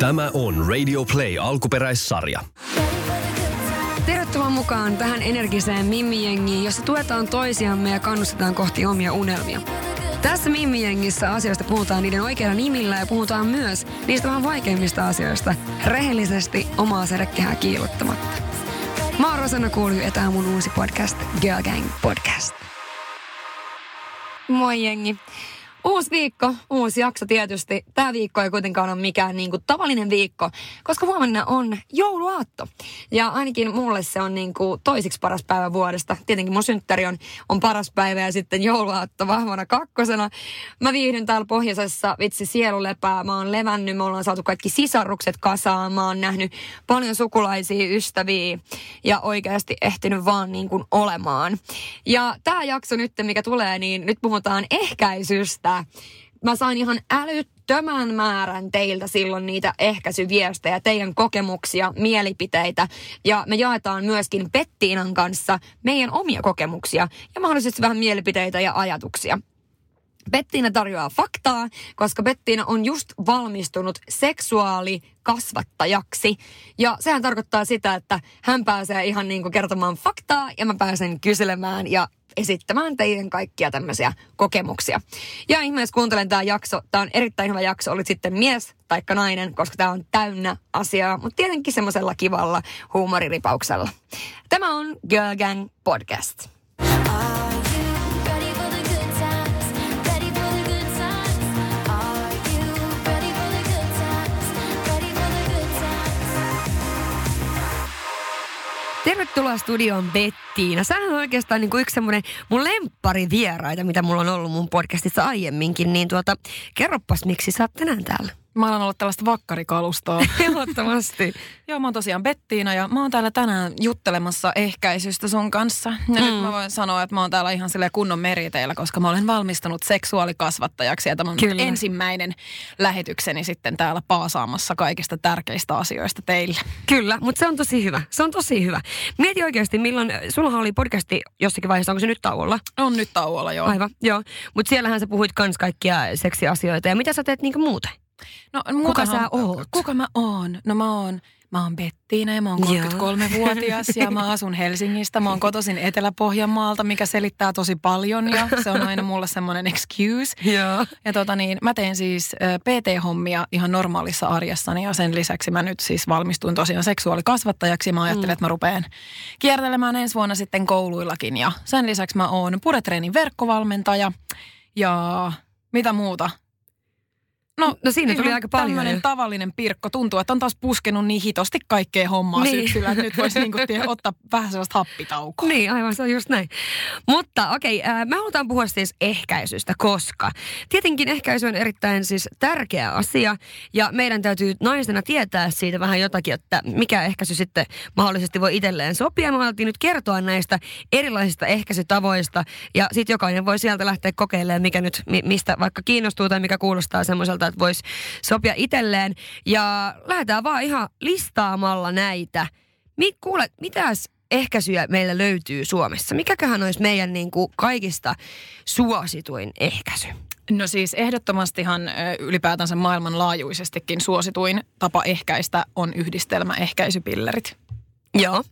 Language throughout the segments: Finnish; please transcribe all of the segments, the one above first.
Tämä on Radio Play alkuperäissarja. Tervetuloa mukaan tähän energiseen Mimmi-jengiin, jossa tuetaan toisiamme ja kannustetaan kohti omia unelmia. Tässä Mimmi-jengissä asioista puhutaan niiden oikeilla nimillä ja puhutaan myös niistä vähän vaikeimmista asioista rehellisesti omaa sädekehää kiilottamatta. Mä oon Rosanna Kuulju ja tää on mun uusi podcast, Girl Gang Podcast. Moi jengi. Uusi viikko, uusi jakso tietysti. Tämä viikko ei kuitenkaan ole mikään niin kuin tavallinen viikko, koska huomenna on jouluaatto. Ja ainakin mulle se on niin kuin toisiksi paras päivä vuodesta. Tietenkin mun synttäri on, on paras päivä ja sitten jouluaatto vahvana kakkosena. Mä viihdyn täällä pohjoisessa, vitsi sielulepää. Mä oon levännyt, me ollaan saatu kaikki sisarukset kasaan. Mä oon nähnyt paljon sukulaisia, ystäviä ja oikeasti ehtinyt vaan niin kuin olemaan. Ja tämä jakso nyt, mikä tulee, niin nyt puhutaan ehkäisystä että mä sain ihan älyttömän määrän teiltä silloin niitä ehkäisyviestejä, teidän kokemuksia, mielipiteitä. Ja me jaetaan myöskin Pettiinan kanssa meidän omia kokemuksia ja mahdollisesti vähän mielipiteitä ja ajatuksia. Bettiina tarjoaa faktaa, koska Bettiina on just valmistunut seksuaalikasvattajaksi. Ja sehän tarkoittaa sitä, että hän pääsee ihan niin kuin kertomaan faktaa ja mä pääsen kyselemään ja esittämään teidän kaikkia tämmöisiä kokemuksia. Ja ihmeessä kuuntelen tämä jakso. Tämä on erittäin hyvä jakso, olit sitten mies tai nainen, koska tämä on täynnä asiaa, mutta tietenkin semmoisella kivalla huumoriripauksella. Tämä on Girl Gang Podcast. Tervetuloa studioon Bettiina. Sähän on oikeastaan niin kuin yksi semmoinen mun vieraita, mitä mulla on ollut mun podcastissa aiemminkin. Niin tuota, kerropas, miksi sä oot tänään täällä? Mä alan olla tällaista vakkarikalustoa. Ehdottomasti. Joo, mä oon tosiaan Bettiina ja mä oon täällä tänään juttelemassa ehkäisystä sun kanssa. Ja mm. nyt mä voin sanoa, että mä oon täällä ihan sille kunnon meriteillä, koska mä olen valmistunut seksuaalikasvattajaksi ja tämä on Kyllä. ensimmäinen lähetykseni sitten täällä paasaamassa kaikista tärkeistä asioista teille. Kyllä, mutta se on tosi hyvä. Se on tosi hyvä. Mieti oikeasti, milloin, sulla oli podcasti jossakin vaiheessa, onko se nyt tauolla? On nyt tauolla, joo. Aivan, joo. Mutta siellähän sä puhuit kans kaikkia seksiasioita ja mitä sä teet niinku muuten? No, kuka sä oot? Kuka mä oon? No mä oon, mä oon Bettiina ja mä oon 33-vuotias ja mä asun Helsingistä. Mä oon kotoisin Etelä-Pohjanmaalta, mikä selittää tosi paljon ja se on aina mulle semmoinen excuse. Joo. Ja tota niin, mä teen siis PT-hommia ihan normaalissa arjessani ja sen lisäksi mä nyt siis valmistuin tosiaan seksuaalikasvattajaksi. Mä ajattelin, mm. että mä rupean kiertelemään ensi vuonna sitten kouluillakin ja sen lisäksi mä oon puretreenin verkkovalmentaja ja mitä muuta? No, no siinä tuli aika paljon. Tämmöinen tavallinen pirkko. Tuntuu, että on taas puskenut niin hitosti kaikkea hommaa niin. syksyllä, että nyt voisi niinku tie, ottaa vähän sellaista happitaukoa. Niin, aivan se on just näin. Mutta okei, okay, äh, me halutaan puhua siis ehkäisystä, koska tietenkin ehkäisy on erittäin siis tärkeä asia ja meidän täytyy naisena tietää siitä vähän jotakin, että mikä ehkäisy sitten mahdollisesti voi itselleen sopia. Me haluttiin nyt kertoa näistä erilaisista ehkäisytavoista ja sitten jokainen voi sieltä lähteä kokeilemaan, mikä nyt, mistä vaikka kiinnostuu tai mikä kuulostaa semmoiselta, että voisi sopia itselleen. Ja lähdetään vaan ihan listaamalla näitä. Mi, kuule, mitäs ehkäisyjä meillä löytyy Suomessa? Mikäköhän olisi meidän niin kuin kaikista suosituin ehkäisy? No siis ehdottomastihan ylipäätänsä maailmanlaajuisestikin suosituin tapa ehkäistä on yhdistelmäehkäisypillerit. Joo.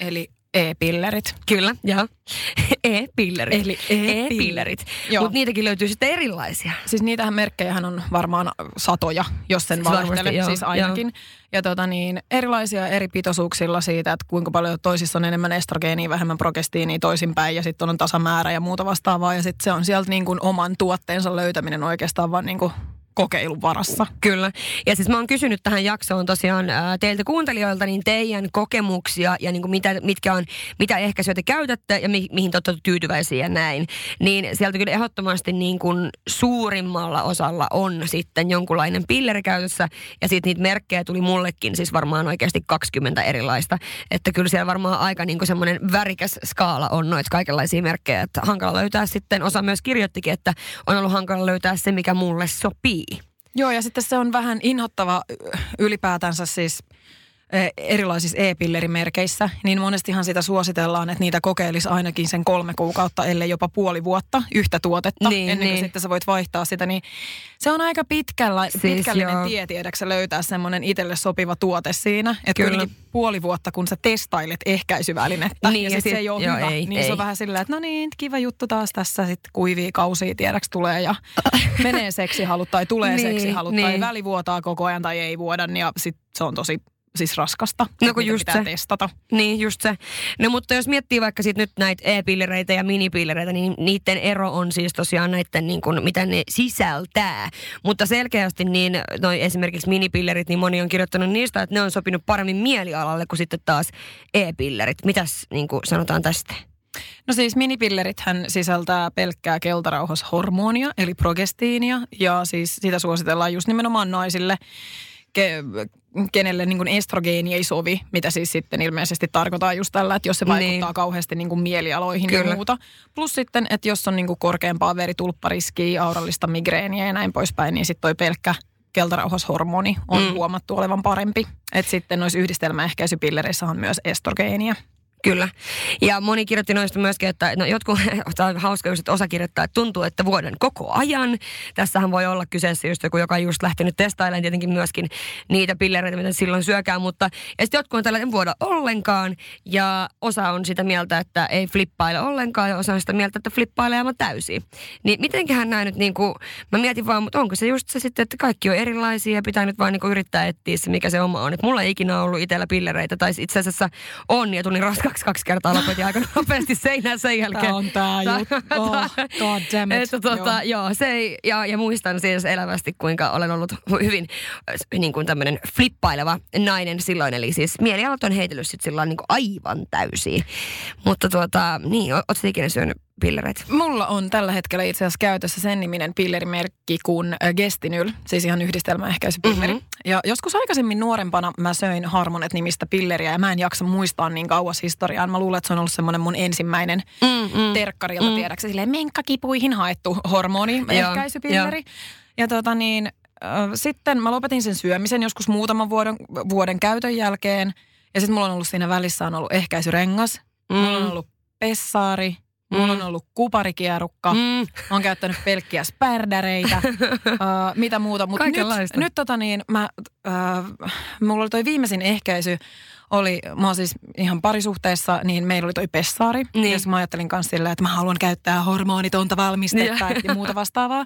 Eli E-pillerit. Kyllä, joo. E-pillerit. Eli E-pillerit. Mutta niitäkin löytyy sitten erilaisia. Siis niitähän merkkejähän on varmaan satoja, jos sen valehtele, siis ainakin. Joo. Ja tota niin, erilaisia eri pitoisuuksilla siitä, että kuinka paljon toisissa on enemmän estrogeenia, vähemmän progestiinia toisinpäin ja sitten on tasamäärä ja muuta vastaavaa. Ja sitten se on sieltä niin kuin oman tuotteensa löytäminen oikeastaan vaan niin kuin kokeilun varassa. Kyllä. Ja siis mä oon kysynyt tähän jaksoon tosiaan ää, teiltä kuuntelijoilta niin teidän kokemuksia ja niin kuin mitä, mitkä on, mitä ehkäisyä te käytätte ja mi, mihin te olette tyytyväisiä ja näin. Niin sieltä kyllä ehdottomasti niin kuin suurimmalla osalla on sitten jonkunlainen pilleri käytössä ja sitten niitä merkkejä tuli mullekin siis varmaan oikeasti 20 erilaista. Että kyllä siellä varmaan aika niin kuin semmoinen värikäs skaala on noita kaikenlaisia merkkejä, että hankala löytää sitten, osa myös kirjoittikin, että on ollut hankala löytää se, mikä mulle sopii. Joo, ja sitten se on vähän inhottava ylipäätänsä siis erilaisissa e-pillerimerkeissä, niin monestihan sitä suositellaan, että niitä kokeilisi ainakin sen kolme kuukautta, ellei jopa puoli vuotta yhtä tuotetta, niin, ennen kuin niin. sitten sä voit vaihtaa sitä. Niin se on aika pitkällä, siis pitkällinen joo. tie, tiedäksä löytää semmoinen itselle sopiva tuote siinä. Että kuitenkin puoli vuotta, kun sä testailet ehkäisyvälinettä niin, ja, ja sitten sit, se ei ole joo, hyvä, ei, niin ei. se on vähän silleen, että no niin, kiva juttu taas tässä, sitten kuivia kausia tiedäks tulee ja menee seksihalut tai tulee niin, seksihalut niin. tai välivuotaa koko ajan tai ei vuoda ja sitten se on tosi siis raskasta. No kun just pitää se. testata. Niin, just se. No mutta jos miettii vaikka sit nyt näitä e-pillereitä ja minipillereitä, niin niiden ero on siis tosiaan näiden niin kuin, mitä ne sisältää. Mutta selkeästi niin noi esimerkiksi minipillerit, niin moni on kirjoittanut niistä, että ne on sopinut paremmin mielialalle kuin sitten taas e-pillerit. Mitäs niin kuin sanotaan tästä? No siis minipillerithän sisältää pelkkää keltarauhashormonia, eli progestiinia, ja siis sitä suositellaan just nimenomaan naisille ke, kenelle niin estrogeeni ei sovi, mitä siis sitten ilmeisesti tarkoittaa just tällä, että jos se vaikuttaa niin. kauheasti niin kuin mielialoihin Kyllä. ja muuta. Plus sitten, että jos on niin kuin korkeampaa veritulppariskiä, aurallista migreeniä ja näin poispäin, niin sitten toi pelkkä keltarauhashormoni on mm. huomattu olevan parempi. Että sitten noissa yhdistelmäehkäisypillereissä on myös estrogeenia. Kyllä. Ja moni kirjoitti noista myöskin, että no jotkut, on hauska just, että osa kirjoittaa, että tuntuu, että vuoden koko ajan. Tässähän voi olla kyseessä just joku, joka on just lähtenyt testailemaan tietenkin myöskin niitä pillereitä, mitä silloin syökään. Mutta ja sitten jotkut on tällä, vuoda ollenkaan. Ja osa on sitä mieltä, että ei flippaile ollenkaan. Ja osa on sitä mieltä, että flippailee aivan täysin. Niin mitenköhän näin nyt niin kuin, mä mietin vaan, mutta onko se just se sitten, että kaikki on erilaisia ja pitää nyt vaan niin kuin yrittää etsiä se, mikä se oma on. Että mulla ei ikinä ollut itsellä pillereitä, tai itse asiassa on ja tulin raska kaksi, kaksi kertaa lopetin aika nopeasti seinään sen jälkeen. Tämä on tämä juttu. Oh, God damn it. Että, tuota, joo. joo. se ei, ja, ja muistan siis elävästi, kuinka olen ollut hyvin niin kuin tämmöinen flippaileva nainen silloin. Eli siis mielialat on heitellyt sitten sillä niin aivan täysiä. Mutta tuota, niin, ootko ikinä syönyt pillereitä? Mulla on tällä hetkellä itse asiassa käytössä sen niminen pillerimerkki kuin äh, Gestinyl, siis ihan yhdistelmäehkäisypilleri. Mm-hmm. Ja joskus aikaisemmin nuorempana mä söin Harmonet-nimistä pilleriä ja mä en jaksa muistaa niin kauas historiaan. Mä luulen, että se on ollut semmoinen mun ensimmäinen mm-hmm. terkkarilta, mm-hmm. tiedäksä, silleen menkkakipuihin haettu hormoni-ehkäisypilleri. Ja tota niin, äh, sitten mä lopetin sen syömisen joskus muutaman vuoden, vuoden käytön jälkeen. Ja sitten mulla on ollut siinä välissä on ollut ehkäisyrengas, mm. mulla on ollut pessaari, Mulla on mm. ollut kuparikierukka, mm. mä oon käyttänyt pelkkiä spärdäreitä, uh, mitä muuta. Mutta nyt, nyt tota niin, mä, uh, mulla oli toi viimeisin ehkäisy, oli, mä oon siis ihan parisuhteessa, niin meillä oli toi pessaari. Niin. Ja mä ajattelin kanssa sillä, että mä haluan käyttää hormonitonta valmistetta niin. ja muuta vastaavaa.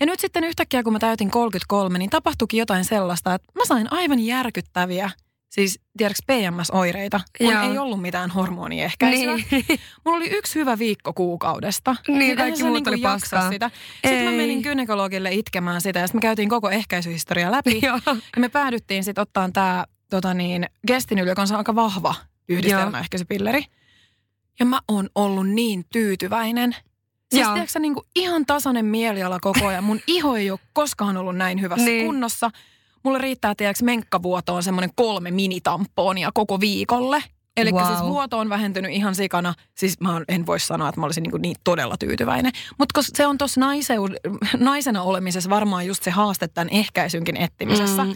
Ja nyt sitten yhtäkkiä, kun mä täytin 33, niin tapahtuikin jotain sellaista, että mä sain aivan järkyttäviä siis tiedätkö PMS-oireita, kun Joo. ei ollut mitään hormoniehkäisyä. Niin. Mulla oli yksi hyvä viikko kuukaudesta. Niin, kaikki muut niin oli paskaa. Sitä. Sitten ei. mä menin gynekologille itkemään sitä ja sitten me käytiin koko ehkäisyhistoria läpi. Joo. Ja me päädyttiin sitten ottaa tämä tota niin, gestinyl, joka on aika vahva yhdistelmäehkäisypilleri. Ja mä oon ollut niin tyytyväinen. Siis tiedätkö, niin kuin ihan tasainen mieliala koko ajan. Mun iho ei ole koskaan ollut näin hyvässä niin. kunnossa – Mulle riittää, tiedäks, menkkavuotoon semmoinen kolme minitamponia koko viikolle. Eli wow. siis vuoto on vähentynyt ihan sikana. Siis mä en voi sanoa, että mä olisin niin, niin todella tyytyväinen. Mutta se on tuossa naisena olemisessa varmaan just se haaste tämän ehkäisynkin etsimisessä. Mm.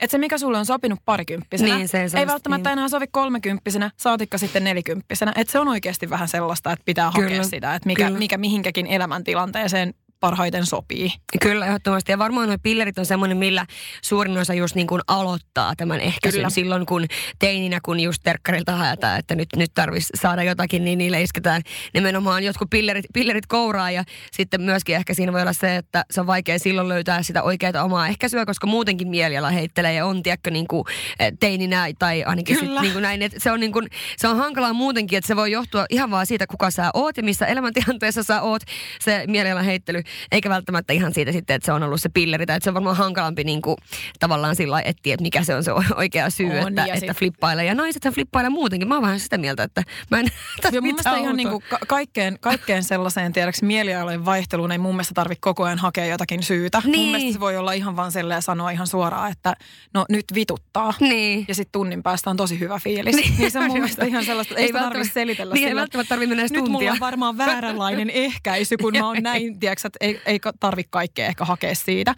Että se, mikä sulle on sopinut parikymppisenä, niin, se ei välttämättä niin. enää sovi kolmekymppisenä, saatikka sitten nelikymppisenä. Että se on oikeasti vähän sellaista, että pitää Kyllä. hakea sitä, että mikä, mikä mihinkäkin elämäntilanteeseen parhaiten sopii. Kyllä, ehdottomasti. Ja varmaan nuo pillerit on semmoinen, millä suurin osa just niin kuin aloittaa tämän ehkäisyn. Kyllä. Silloin kun teininä, kun just terkkarilta haetaan, että nyt, nyt tarvitsisi saada jotakin, niin niille isketään nimenomaan jotkut pillerit, pillerit kouraa. Ja sitten myöskin ehkä siinä voi olla se, että se on vaikea silloin löytää sitä oikeaa omaa ehkäisyä, koska muutenkin mieliala heittelee ja on, tiedätkö, niin kuin eh, teininä tai ainakin sit, niin kuin näin. Että se, on niin kuin, se on hankalaa muutenkin, että se voi johtua ihan vaan siitä, kuka sä oot ja missä elämäntilanteessa sä oot, se mielialan heittely eikä välttämättä ihan siitä sitten, että se on ollut se pilleri, tai että se on varmaan hankalampi niin kuin, tavallaan sillä etsiä, että mikä se on se oikea syy, on, että, että sit... flippailee. Ja naisethan flippailee muutenkin. Mä oon vähän sitä mieltä, että mä en ja mun mielestä ihan niin kuin ka- kaikkeen, kaikkeen sellaiseen tiedäksi mielialojen vaihteluun ei mun mielestä tarvitse koko ajan hakea jotakin syytä. Niin. Mun mielestä se voi olla ihan vaan silleen sanoa ihan suoraan, että no nyt vituttaa. Niin. Ja sitten tunnin päästä on tosi hyvä fiilis. Niin, niin se on mun mielestä ihan sellaista, ei, ei tarvitse selitellä niin, ei välttämättä tarvitse mennä Nyt mulla on varmaan vääränlainen ehkäisy, kun mä oon näin, tiedätkö, ei, ei tarvi kaikkea ehkä hakea siitä.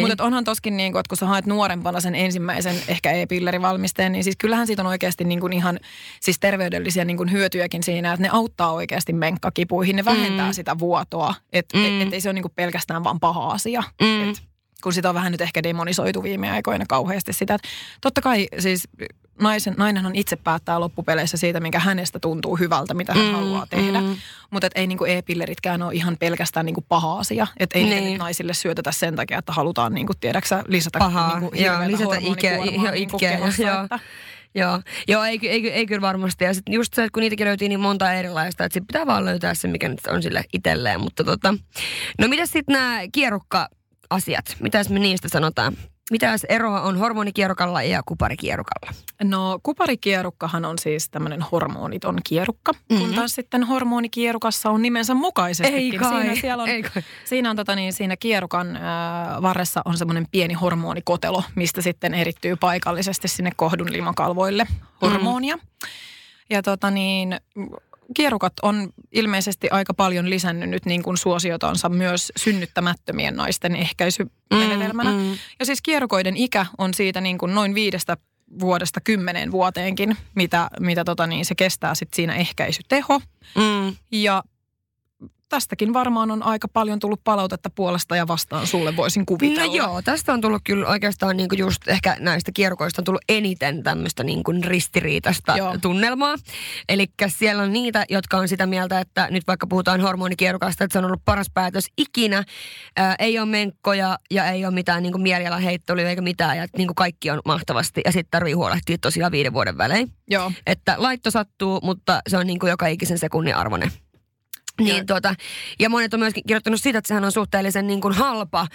Mutta onhan toskin niin kuin, että kun sä haet nuorempana sen ensimmäisen ehkä e-pillerivalmisteen, niin siis kyllähän siitä on oikeasti niin kuin ihan siis terveydellisiä niin kuin hyötyjäkin siinä, että ne auttaa oikeasti menkkakipuihin, ne vähentää mm. sitä vuotoa, että mm. et, et ei se ole niin kuin pelkästään vaan paha asia. Mm. Et, kun sitä on vähän nyt ehkä demonisoitu viime aikoina kauheasti sitä, että totta kai siis naisen, nainenhan itse päättää loppupeleissä siitä, minkä hänestä tuntuu hyvältä, mitä hän mm, haluaa tehdä. Mm. Mutta ei niinku e-pilleritkään ole ihan pelkästään niinku paha asia. Että ei niin. naisille syötetä sen takia, että halutaan niinku, tiedäksä, lisätä Pahaa, niinku, joo, lisätä ikeä, jo, niinku kehossa, joo. Että, Joo, joo ei, ei, ei, kyllä varmasti. Ja sitten just se, että kun niitäkin löytyy niin monta erilaista, että sit pitää vaan löytää se, mikä nyt on sille itselleen. Mutta tota, no mitä sitten nämä kierukka-asiat, mitä me niistä sanotaan? Mitä eroa on hormonikierukalla ja kuparikierukalla? No kuparikierukkahan on siis tämmöinen hormoniton kierukka, mm-hmm. kun taas sitten hormonikierukassa on nimensä mukaisesti. Ei kai, siinä, siellä on, ei kai. siinä on tota niin, siinä kierukan äh, varressa on semmoinen pieni hormonikotelo, mistä sitten erittyy paikallisesti sinne kohdun limakalvoille hormonia. Mm-hmm. Ja tota niin, kierukat on ilmeisesti aika paljon lisännyt nyt niin kuin suosiotansa myös synnyttämättömien naisten ehkäisymenetelmänä. Mm, mm. Ja siis kierukoiden ikä on siitä niin kuin noin viidestä vuodesta kymmeneen vuoteenkin, mitä, mitä tota niin, se kestää sitten siinä ehkäisyteho. Mm. Ja tästäkin varmaan on aika paljon tullut palautetta puolesta ja vastaan sulle, voisin kuvitella. No joo, tästä on tullut kyllä oikeastaan niinku just ehkä näistä kierrokoista on tullut eniten tämmöistä niinku ristiriitasta joo. tunnelmaa. Eli siellä on niitä, jotka on sitä mieltä, että nyt vaikka puhutaan hormonikierrokasta, että se on ollut paras päätös ikinä. Ää, ei ole menkkoja ja ei ole mitään niinku mielialan heittelyä eikä mitään ja niinku kaikki on mahtavasti. Ja sitten tarvii huolehtia tosiaan viiden vuoden välein. Joo. Että laitto sattuu, mutta se on niinku joka ikisen sekunnin arvoinen. Niin, ja. Tuota, ja monet on myöskin kirjoittanut siitä, että sehän on suhteellisen niin kuin halpa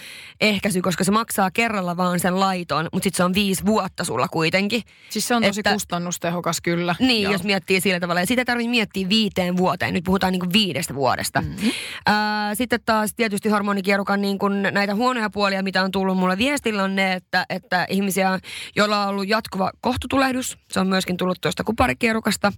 ehkäisy, koska se maksaa kerralla vaan sen laiton, mutta sitten se on viisi vuotta sulla kuitenkin. Siis se on tosi että, kustannustehokas kyllä. Niin, Joo. jos miettii sillä tavalla. Ja sitä tarvitsee miettiä viiteen vuoteen. Nyt puhutaan niin kuin viidestä vuodesta. Mm-hmm. Ää, sitten taas tietysti hormonikierukan niin kuin näitä huonoja puolia, mitä on tullut mulle viestillä, on ne, että, että ihmisiä, joilla on ollut jatkuva kohtutulehdus, se on myöskin tullut tuosta kuparikierukasta.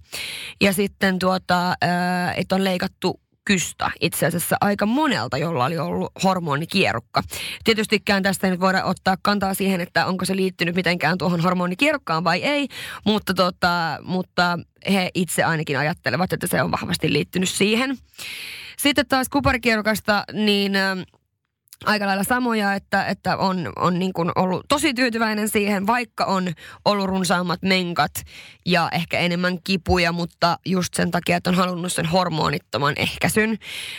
Ja sitten tuota, ää, että on leikattu kystä itse asiassa aika monelta, jolla oli ollut hormonikierukka. Tietystikään tästä ei nyt voida ottaa kantaa siihen, että onko se liittynyt mitenkään tuohon hormonikierukkaan vai ei, mutta, tota, mutta he itse ainakin ajattelevat, että se on vahvasti liittynyt siihen. Sitten taas kuparikierukasta, niin aika lailla samoja, että, että on, on niin kuin ollut tosi tyytyväinen siihen, vaikka on ollut runsaammat menkat ja ehkä enemmän kipuja, mutta just sen takia, että on halunnut sen hormonittoman ehkäisyn.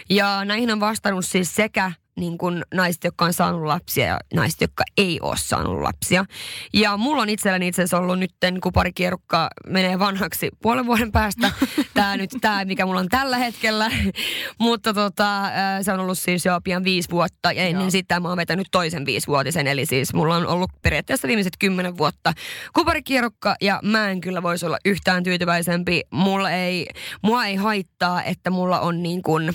Ja näihin on vastannut siis sekä niin kuin naiset, jotka on saanut lapsia ja naiset, jotka ei ole saanut lapsia. Ja mulla on itselläni itse asiassa ollut nyt, kun pari kierukkaa menee vanhaksi puolen vuoden päästä. Tämä nyt, tämä mikä mulla on tällä hetkellä. Mutta tota, se on ollut siis jo pian viisi vuotta ja ennen Joo. sitä mä oon vetänyt toisen viisivuotisen. Eli siis mulla on ollut periaatteessa viimeiset kymmenen vuotta kuparikierukka ja mä en kyllä voisi olla yhtään tyytyväisempi. Mulla ei, mua ei haittaa, että mulla on niin kuin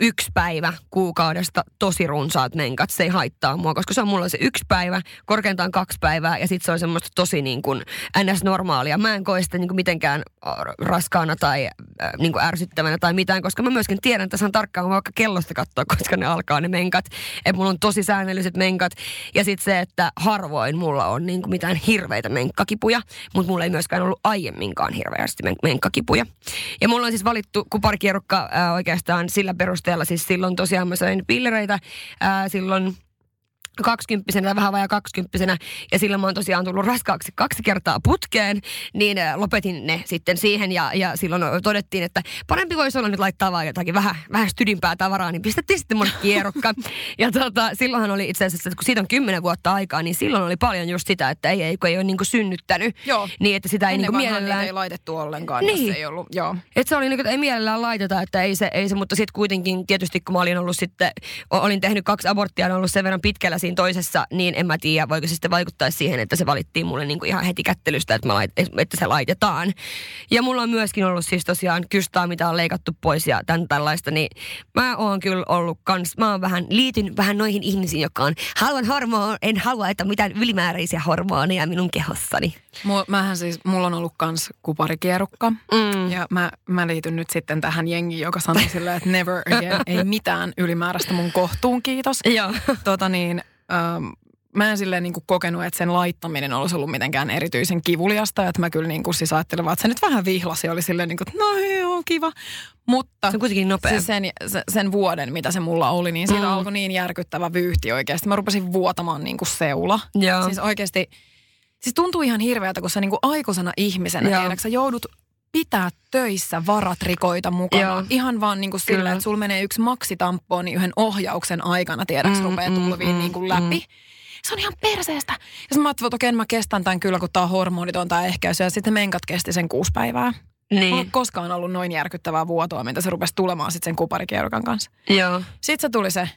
yksi päivä kuukaudesta tosi runsaat menkat. Se ei haittaa mua, koska se on mulla se yksi päivä, korkeintaan kaksi päivää ja sitten se on semmoista tosi niin kuin ns-normaalia. Mä en koe sitä niin kuin mitenkään raskaana tai äh, niin kuin ärsyttävänä tai mitään, koska mä myöskin tiedän, että on tarkkaan vaikka kellosta katsoa, koska ne alkaa ne menkat. Että mulla on tosi säännölliset menkat ja sitten se, että harvoin mulla on niin kuin mitään hirveitä menkkakipuja, mutta mulla ei myöskään ollut aiemminkaan hirveästi men- menkkakipuja. Ja mulla on siis valittu kuparikierukka äh, oikeastaan sillä perusteella, perusteella. Siis silloin tosiaan mä sain pillereitä ää, silloin kaksikymppisenä tai vähän vajaa kaksikymppisenä ja silloin mä oon tosiaan tullut raskaaksi kaksi kertaa putkeen, niin äh, lopetin ne sitten siihen ja, ja silloin todettiin, että parempi voisi olla nyt laittaa vaan jotakin vähän, vähän stydimpää tavaraa, niin pistettiin sitten mun kierukka. ja tota, silloinhan oli itse asiassa, että kun siitä on kymmenen vuotta aikaa, niin silloin oli paljon just sitä, että ei, ei kun ei ole niinku synnyttänyt. Joo. Niin, että sitä ei niinku mielellään... ei laitettu ollenkaan, niin. jos ei ollut, joo. Että se oli niinku, että ei mielellään laiteta, että ei se, ei se mutta sitten kuitenkin tietysti kun mä olin ollut sitten, olin tehnyt kaksi aborttia, on ollut sen verran pitkällä siinä toisessa, niin en mä tiedä, voiko se sitten vaikuttaa siihen, että se valittiin mulle niin kuin ihan heti kättelystä, että, mä lait, että se laitetaan. Ja mulla on myöskin ollut siis tosiaan kystaa, mitä on leikattu pois ja tämän tällaista, niin mä oon kyllä ollut kans, mä oon vähän, liityn vähän noihin ihmisiin, jotka on, haluan hormoon, en halua, että mitään ylimääräisiä hormoneja minun kehossani. Mähän siis, mulla on ollut kans kuparikierukka mm. ja mä, mä liityn nyt sitten tähän jengiin, joka sanoi sillä, että never again, ei mitään ylimääräistä mun kohtuun, kiitos. Joo. Tota niin, ähm, mä en silleen niin kuin kokenut, että sen laittaminen olisi ollut mitenkään erityisen kivuliasta. Että mä kyllä niin kuin siis ajattelin että se nyt vähän vihlasi oli silleen niin kuin, että no joo, kiva. Mutta se on kuitenkin nopea. Siis sen, sen vuoden, mitä se mulla oli, niin siitä mm. alkoi niin järkyttävä vyyhti oikeasti. Mä rupesin vuotamaan niin kuin seula. Joo. Siis oikeasti, siis tuntuu ihan hirveältä, kun sä niin kuin aikuisena ihmisenä, tiedätkö, sä joudut pitää töissä varatrikoita mukana. Joo. Ihan vaan niin kuin sillä, että sulla menee yksi maksitamponi yhden ohjauksen aikana, tiedäks, mm, rupeaa mm, tulviin mm, niin kuin läpi. Mm. Se on ihan perseestä. Ja mä ajattelin, että okei, mä kestän tämän kyllä, kun tää on hormoniton tämä ehkäisy. Ja sitten menkat kesti sen kuusi päivää. Niin. Mulla koskaan ollut noin järkyttävää vuotoa, mitä se rupesi tulemaan sitten sen kuparikierukan kanssa. Joo. Sitten se tuli se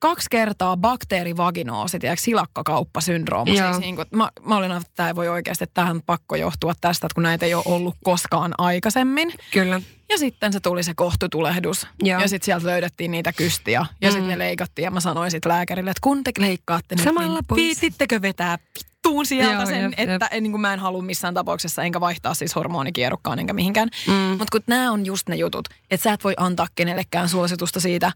kaksi kertaa bakteerivaginoosi, tiedätkö, silakkakauppasyndrooma. Siis niin kuin, mä, mä olin, että tämä ei voi oikeasti, että tähän pakko johtua tästä, että kun näitä ei ole ollut koskaan aikaisemmin. Kyllä. Ja sitten se tuli se kohtutulehdus. Joo. Ja sitten sieltä löydettiin niitä kystiä. Ja mm. sitten ne leikattiin ja mä sanoin sitten lääkärille, että kun te leikkaatte nyt, Samalla niin pois. viitittekö vetää vittuun sieltä Joo, sen, jep, että jep. Niin kuin mä en halua missään tapauksessa, enkä vaihtaa siis hormonikierukkaan enkä mihinkään. Mm. Mutta kun nämä on just ne jutut, että sä et voi antaa kenellekään suositusta siitä,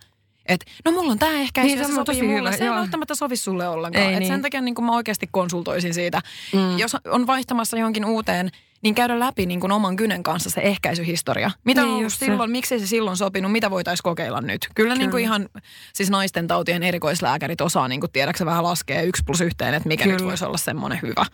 että no mulla on tämä ehkä niin, se, se sopii mulle. Hyvä, se ei välttämättä sovi sulle ollenkaan. Ei, Et niin. Sen takia niin mä oikeasti konsultoisin siitä. Mm. Jos on vaihtamassa johonkin uuteen, niin käydä läpi niin kuin oman kynen kanssa se ehkäisyhistoria. Mitä niin, on ollut silloin, se. miksi se silloin sopinut, mitä voitaisiin kokeilla nyt? Kyllä, Kyllä. Niin kuin ihan siis naisten tautien erikoislääkärit osaa niin kuin tiedäksä vähän laskea yksi plus yhteen, että mikä Kyllä. nyt voisi olla semmoinen hyvä.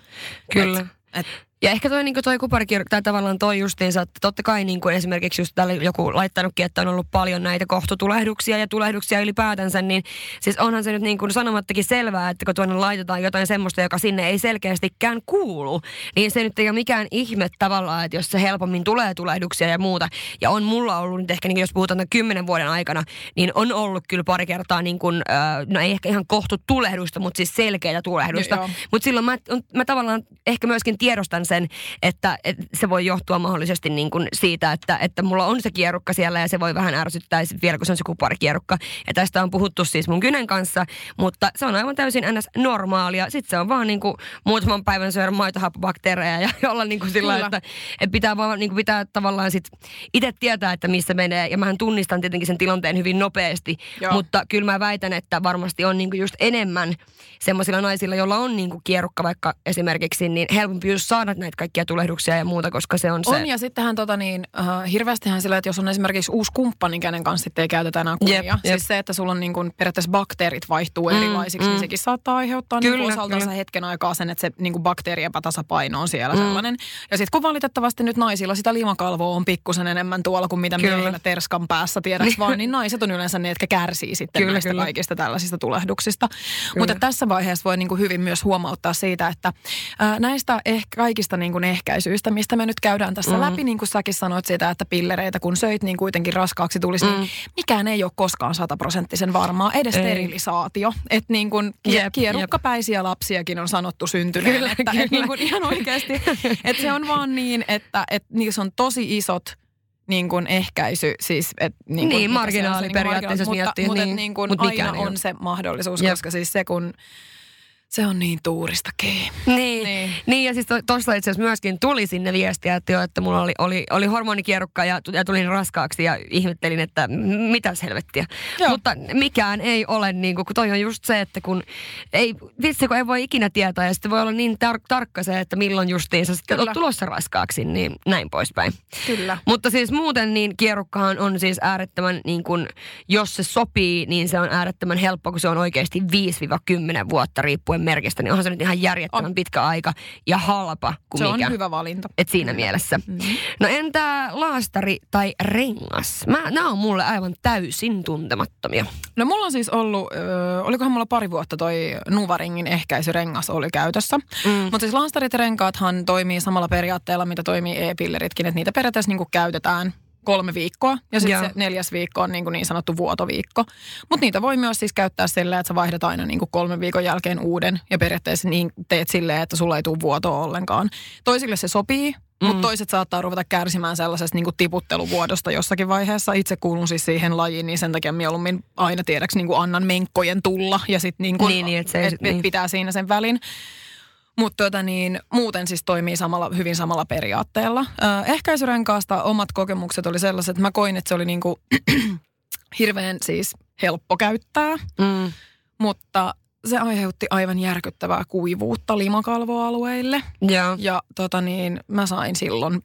Kyllä. Et, et, ja ehkä toi, niin toi kuparikirjoitus, tai tavallaan toi justiinsa, että totta kai niin kuin esimerkiksi just tälle joku laittanutkin, että on ollut paljon näitä kohtutulehduksia ja tulehduksia ylipäätänsä, niin siis onhan se nyt niin kuin sanomattakin selvää, että kun tuonne laitetaan jotain semmoista, joka sinne ei selkeästikään kuulu, niin se nyt ei ole mikään ihme tavallaan, että jos se helpommin tulee tulehduksia ja muuta. Ja on mulla ollut nyt ehkä, niin jos puhutaan kymmenen vuoden aikana, niin on ollut kyllä pari kertaa, niin kuin, no ei ehkä ihan kohtutulehdusta, mutta siis selkeää tulehdusta. Mutta silloin mä, mä tavallaan ehkä myöskin tiedostan sen, että, että se voi johtua mahdollisesti niin kuin siitä, että, että mulla on se kierukka siellä ja se voi vähän ärsyttää vielä, kun se on se kuparikierukka. Ja tästä on puhuttu siis mun kynen kanssa, mutta se on aivan täysin ns. normaalia. Sitten se on vaan niin kuin muutaman päivän syödä maitohappobakteereja ja olla niin kuin sillä, että, että pitää vaan niin kuin pitää tavallaan sit itse tietää, että missä menee. Ja mähän tunnistan tietenkin sen tilanteen hyvin nopeasti, Joo. mutta kyllä mä väitän, että varmasti on niin kuin just enemmän semmoisilla naisilla, joilla on niin kuin kierukka vaikka esimerkiksi, niin helpompi just saada näitä kaikkia tulehduksia ja muuta, koska se on se. On ja sittenhän tota niin, uh, hirveästihän sillä, että jos on esimerkiksi uusi kumppani, kenen kanssa sitten ei käytetä enää kuvia. Jep, jep. Siis se, että sulla on niin kuin periaatteessa bakteerit vaihtuu mm, erilaisiksi, niin mm. niin sekin saattaa aiheuttaa kyllä, niin osaltansa hetken aikaa sen, että se niin kuin bakteeriepätasapaino on siellä mm. sellainen. Ja sitten kun valitettavasti nyt naisilla sitä limakalvoa on pikkusen enemmän tuolla kuin mitä kyllä. miehillä terskan päässä tiedäks vaan, niin naiset on yleensä ne, jotka kärsii sitten kyllä, näistä kyllä. kaikista tällaisista tulehduksista. Mutta tässä vaiheessa voi niin kuin hyvin myös huomauttaa siitä, että ää, näistä ehkä kaikista niin kuin ehkäisyistä, mistä me nyt käydään tässä mm. läpi, niin kuin säkin sanoit sitä, että pillereitä kun söit, niin kuitenkin raskaaksi tulisi, niin mm. niin mikään ei ole koskaan sataprosenttisen varmaa, edes ei. sterilisaatio. Että niin kuin jep, kierukkapäisiä jep. lapsiakin on sanottu syntyneen. Kyllä, että kyllä. Et niin kuin ihan oikeasti, että se on vaan niin, että, että niissä on tosi isot niin kuin ehkäisy, siis et, niin, kuin, niin marginaali se, periaatteessa, niin, miettii. Mutta, niin, niin kuin mut aina on se mahdollisuus, Jep. koska siis se kun se on niin tuurista Niin, niin. niin ja siis tuossa itse asiassa myöskin tuli sinne viestiä, että, jo, että mulla oli, oli, oli hormonikierukka ja, ja tulin raskaaksi ja ihmettelin, että mitä helvettiä. Joo. Mutta mikään ei ole niin kuin, kun toi on just se, että kun ei, vitsi kun ei voi ikinä tietää ja sitten voi olla niin tar- tarkka se, että milloin justiinsa sitten Kyllä. on tulossa raskaaksi, niin näin poispäin. Kyllä. Mutta siis muuten niin kierukkahan on siis äärettömän, niin kuin, jos se sopii, niin se on äärettömän helppo, kun se on oikeasti 5-10 vuotta riippuen merkistä, niin onhan se nyt ihan järjettömän on. pitkä aika ja halpa kuin se mikä. on hyvä valinta. Et siinä Kyllä. mielessä. Mm-hmm. No entä laastari tai rengas? Mä, nämä on mulle aivan täysin tuntemattomia. No mulla on siis ollut, ö, olikohan mulla pari vuotta toi Nuvaringin ehkäisyrengas oli käytössä. Mm. Mutta siis laastarit ja renkaathan toimii samalla periaatteella, mitä toimii e-pilleritkin, että niitä periaatteessa niinku käytetään kolme viikkoa ja sitten se neljäs viikko on niin, kuin niin sanottu vuotoviikko. Mutta niitä voi myös siis käyttää silleen, että sä vaihdat aina niin kuin kolmen viikon jälkeen uuden ja periaatteessa niin teet silleen, että sulla ei tule vuotoa ollenkaan. Toisille se sopii, Mm. Mutta toiset saattaa ruveta kärsimään sellaisesta niin tiputteluvuodosta jossakin vaiheessa. Itse kuulun siis siihen lajiin, niin sen takia mieluummin aina tiedäks niin annan menkkojen tulla ja sitten niin niin, niin, et et, niin. pitää siinä sen välin. Mutta tota niin, muuten siis toimii samalla, hyvin samalla periaatteella. Äh, ehkäisyrenkaasta omat kokemukset oli sellaiset, että mä koin, että se oli niinku hirveän siis helppo käyttää. Mm. Mutta se aiheutti aivan järkyttävää kuivuutta limakalvoalueille. Ja, ja tota niin, mä sain silloin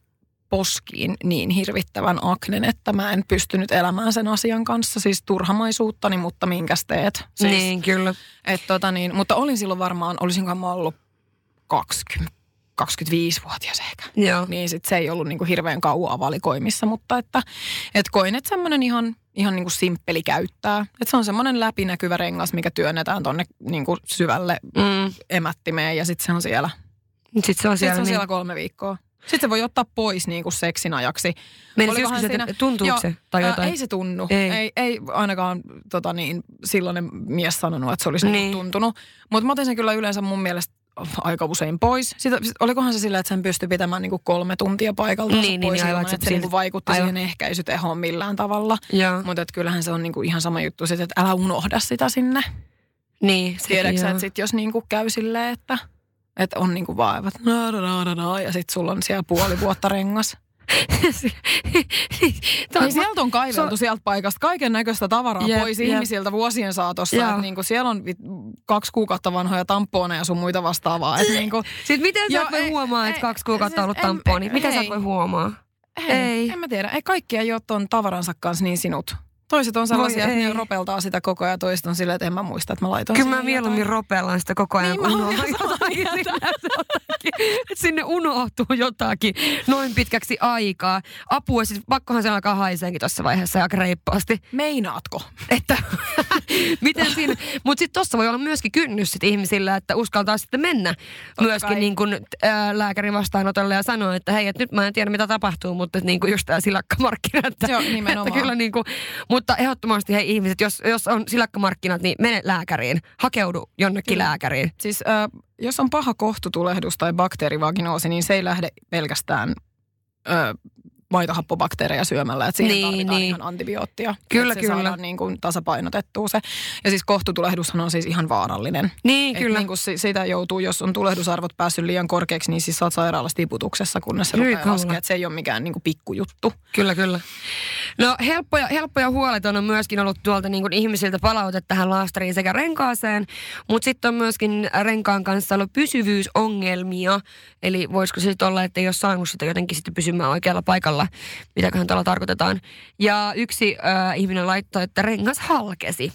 poskiin niin hirvittävän aknen, että mä en pystynyt elämään sen asian kanssa. Siis turhamaisuuttani, mutta minkäs teet? Siis, niin, kyllä. Et tota niin, mutta olin silloin varmaan, olisinkohan mä ollut 20, 25-vuotias ehkä. Joo. Niin sit se ei ollut niinku hirveän kauaa valikoimissa, mutta että et koin, että semmoinen ihan, ihan niinku simppeli käyttää. Että se on semmoinen läpinäkyvä rengas, mikä työnnetään tonne niinku syvälle mm. emättimeen ja sitten se on siellä. Sitten se on siellä, sit se on niin... siellä kolme viikkoa. Sitten se voi ottaa pois niin kuin seksin ajaksi. Olikohan se, siinä, tuntuuko se? Tai jotain? Ää, ei se tunnu. Ei, ei, ei ainakaan tota niin, silloinen mies sanonut, että se olisi niin. tuntunut. Mutta mä otin sen kyllä yleensä mun mielestä aika usein pois. Sitä, olikohan se sillä, että sen pystyi pitämään niinku kolme tuntia paikalta niin, niin, pois niin, aivan, ilman, että se niinku vaikutti aivan. siihen ehkäisytehoon millään tavalla. Mutta kyllähän se on niinku ihan sama juttu, sit, että älä unohda sitä sinne. Niin, Tiedätkö että sit jos niinku käy silleen, että, että on niinku vaivat ja sitten sulla on siellä puoli vuotta rengas. Niin sieltä on kaiveltu sieltä paikasta kaiken näköistä tavaraa jep, pois jep. ihmisiltä vuosien saatossa. Että niinku siellä on kaksi kuukautta vanhoja tamponeja ja sun muita vastaavaa. Et niinku, Sitten miten sä voi huomaa, että kaksi kuukautta on ollut tamponi? Miten sä voi huomaa? Ei, ei. En mä tiedä. Ei kaikki ei ole ton tavaransa kanssa niin sinut. Toiset on sellaisia, että ne ropeltaa sitä koko ajan. Toiset on silleen, että en mä muista, että mä laitoin Kyllä mä mieluummin jotain. ropellaan sitä koko ajan, niin, kun sinne unohtuu jotakin noin pitkäksi aikaa. Apua, siis pakkohan se alkaa haiseenkin tuossa vaiheessa aika reippaasti. Meinaatko? Että miten siinä? Mutta sitten tuossa voi olla myöskin kynnys sit ihmisillä, että uskaltaa sitten mennä Totta myöskin niin kun, ää, lääkärin vastaanotolle ja sanoa, että hei, että nyt mä en tiedä mitä tapahtuu, mutta niin kuin just tämä silakkamarkkina. Että, Joo, nimenomaan. Että kyllä niin kuin, mutta ehdottomasti hei ihmiset, jos, jos on silakkamarkkinat, niin mene lääkäriin. Hakeudu jonnekin Kyllä. lääkäriin. Siis äh, jos on paha kohtutulehdus tai bakteerivaginoosi, niin se ei lähde pelkästään äh, maitohappobakteereja syömällä, että siihen niin, tarvitaan niin. ihan antibioottia. Kyllä, että kyllä. saadaan niin kuin tasapainotettua se. Ja siis kohtutulehdushan on siis ihan vaarallinen. Niin, Et kyllä. Niin kuin sitä joutuu, jos on tulehdusarvot päässyt liian korkeaksi, niin siis oot sairaalassa tiputuksessa, kunnes se rupeaa laskemaan. Että se ei ole mikään niin kuin pikkujuttu. Kyllä, kyllä. No helppoja, helppoja huoleton on myöskin ollut tuolta niin kuin ihmisiltä palaute tähän laastariin sekä renkaaseen, mutta sitten on myöskin renkaan kanssa ollut pysyvyysongelmia. Eli voisiko se sitten olla, että ei ole saanut sitä jotenkin sitten pysymään oikealla paikalla paikalla, mitäköhän tällä tarkoitetaan. Ja yksi äh, ihminen laittoi, että rengas halkesi.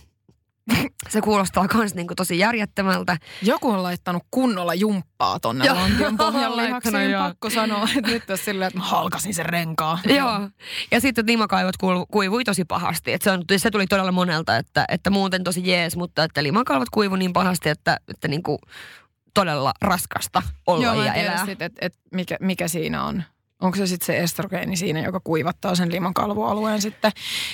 Se kuulostaa myös niin tosi järjettömältä. Joku on laittanut kunnolla jumppaa tonne lantion pohjalle. Lihaksiin pakko sanoa, että nyt tässä silleen, että mä halkasin sen renkaa. Joo. Ja sitten limakaivot kuivui tosi pahasti. Et se, on, se tuli todella monelta, että, että muuten tosi jees, mutta että limakalvot kuivui niin pahasti, että, että niin kuin todella raskasta olla Joo, ja elää. Joo, että et mikä, mikä siinä on. Onko se sitten se estrogeeni siinä, joka kuivattaa sen limakalvoalueen sitten?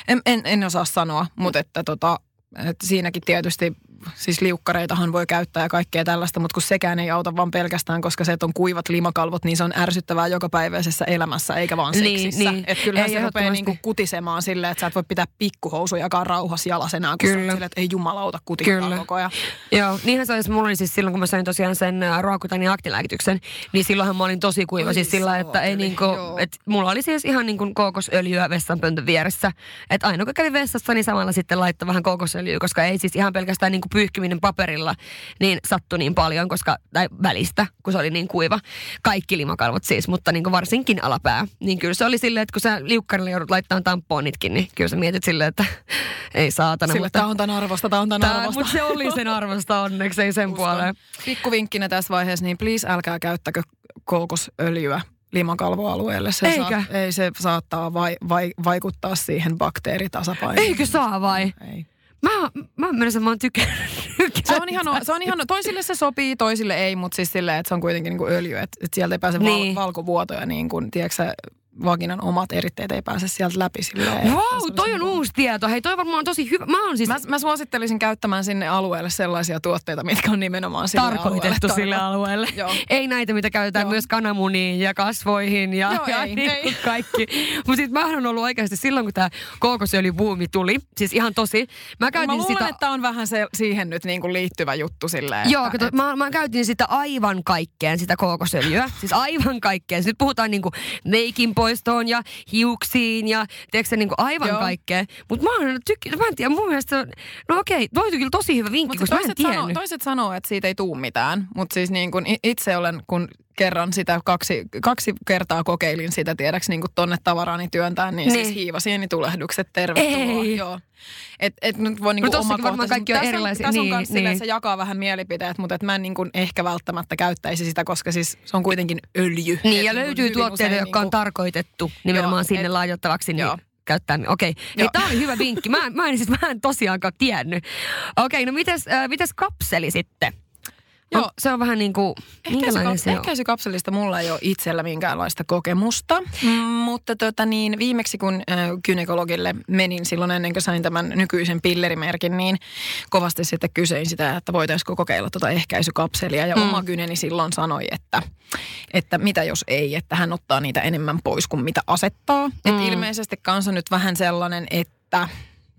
En, en, en osaa sanoa, mutta että tota, että siinäkin tietysti siis liukkareitahan voi käyttää ja kaikkea tällaista, mutta kun sekään ei auta vaan pelkästään, koska se, että on kuivat limakalvot, niin se on ärsyttävää jokapäiväisessä elämässä, eikä vaan niin, seksissä. Niin. Että kyllähän ei se rupeaa niinku kutisemaan silleen, että sä et voi pitää pikkuhousujakaan rauhassa jalas enää, kun Kyllä. silleen, että ei jumalauta kutikkaa koko ajan. Joo, niinhän se olisi, mulla oli siis silloin, kun mä sain tosiaan sen äh, ruokutan ja aktilääkityksen, niin silloinhan mä olin tosi kuiva. Oi, siis sillä, että ei niinku, että mulla oli siis ihan niin kuin kookosöljyä vessanpöntön vieressä. Että aina kun kävin vessassa, niin samalla sitten laittoi vähän kookosöljyä, koska ei siis ihan pelkästään niin kuin pyyhkiminen paperilla niin sattui niin paljon, koska, tai välistä, kun se oli niin kuiva. Kaikki limakalvot siis, mutta niin kuin varsinkin alapää. Niin kyllä se oli silleen, että kun sä liukkarille joudut laittamaan tamponitkin, niin kyllä sä mietit silleen, että ei saatana. Sille mutta... tämä on tämän arvosta, tämä on tämän tää, arvosta. Mutta se oli sen arvosta onneksi, ei sen puoleen. Pikkuvinkkinä tässä vaiheessa, niin please älkää käyttäkö kookosöljyä limakalvoalueelle. Se Eikö? Saa, ei, se saattaa vai, vai, vaikuttaa siihen bakteeritasapainoon. Eikö saa vai? Ei. Mä, mä menisin, mä oon tykännyt. Se on ihan, se on ihan, toisille se sopii, toisille ei, mutta siis silleen, että se on kuitenkin niin kuin öljy, että, että sieltä ei pääse niin. val, valkovuotoja niin kuin, tiedätkö, vaginan omat eritteet ei pääse sieltä läpi silleen. Wow, toi on uusi tieto. Hei, toi varmaan tosi hyvä. Mä, on siis... mä, mä suosittelisin käyttämään sinne alueelle sellaisia tuotteita, mitkä on nimenomaan sille tarkoitettu alueelle. sille alueelle. Joo. Ei näitä, mitä käytetään Joo. myös kananmuniin ja kasvoihin ja, Joo, ja ei, niin ei. kaikki. Mutta sitten mähän on ollut oikeasti silloin, kun tämä kookosöljybuumi tuli, siis ihan tosi. Mä Mä käytin luulen, sitä... että on vähän se, siihen nyt niin kuin liittyvä juttu silleen. Joo, että, kato, mä, mä käytin sitä aivan kaikkeen, sitä kookosöljyä. Siis aivan kaikkeen. Nyt puhutaan niinku meikin poistoon ja hiuksiin ja tiedätkö, niinku aivan Joo. kaikkeen. Mutta mä, oon tykk- mä en tiedä, mun mielestä on, no okei, toi kyllä tosi hyvä vinkki, Mut koska mä en sanoo, tiennyt. toiset sanoo, että siitä ei tuu mitään, mutta siis niin kun itse olen, kun kerran sitä kaksi, kaksi kertaa kokeilin sitä, tiedäks niin tonne tavaraani työntää, niin, Niin. niin. siis hiivasienitulehdukset, tervetuloa. Ei. Joo. Et, et nyt voi niinku No tossakin varmaan omakohtaisesti- kaikki on tässä erilaisia. Tässä on Niin, kans silleen, niin. se jakaa vähän mielipiteet, mutta et mä en niin kuin ehkä välttämättä käyttäisi sitä, koska siis se on kuitenkin öljy. Niin, Et ja niin kuin löytyy tuotteita, jotka on niinku- tarkoitettu nimenomaan Joo, sinne et- laitettavaksi, niin joo. käyttää. Okei, Joo. tää oli hyvä vinkki. Mä, mä, en, siis, mä en tosiaankaan tiennyt. Okei, no mites, äh, mites kapseli sitten? Joo. On, se on vähän niin kuin, minkälainen se on? Ehkäisykapselista mulla ei ole itsellä minkäänlaista kokemusta, mm, mutta tota niin, viimeksi kun äh, gynekologille menin silloin ennen kuin sain tämän nykyisen pillerimerkin, niin kovasti sitten kysyin sitä, että voitaisiinko kokeilla tuota ehkäisykapselia. Ja Mm. oma gyneni silloin sanoi, että, että mitä jos ei, että hän ottaa niitä enemmän pois kuin mitä asettaa. Mm. Et ilmeisesti kanssa nyt vähän sellainen, että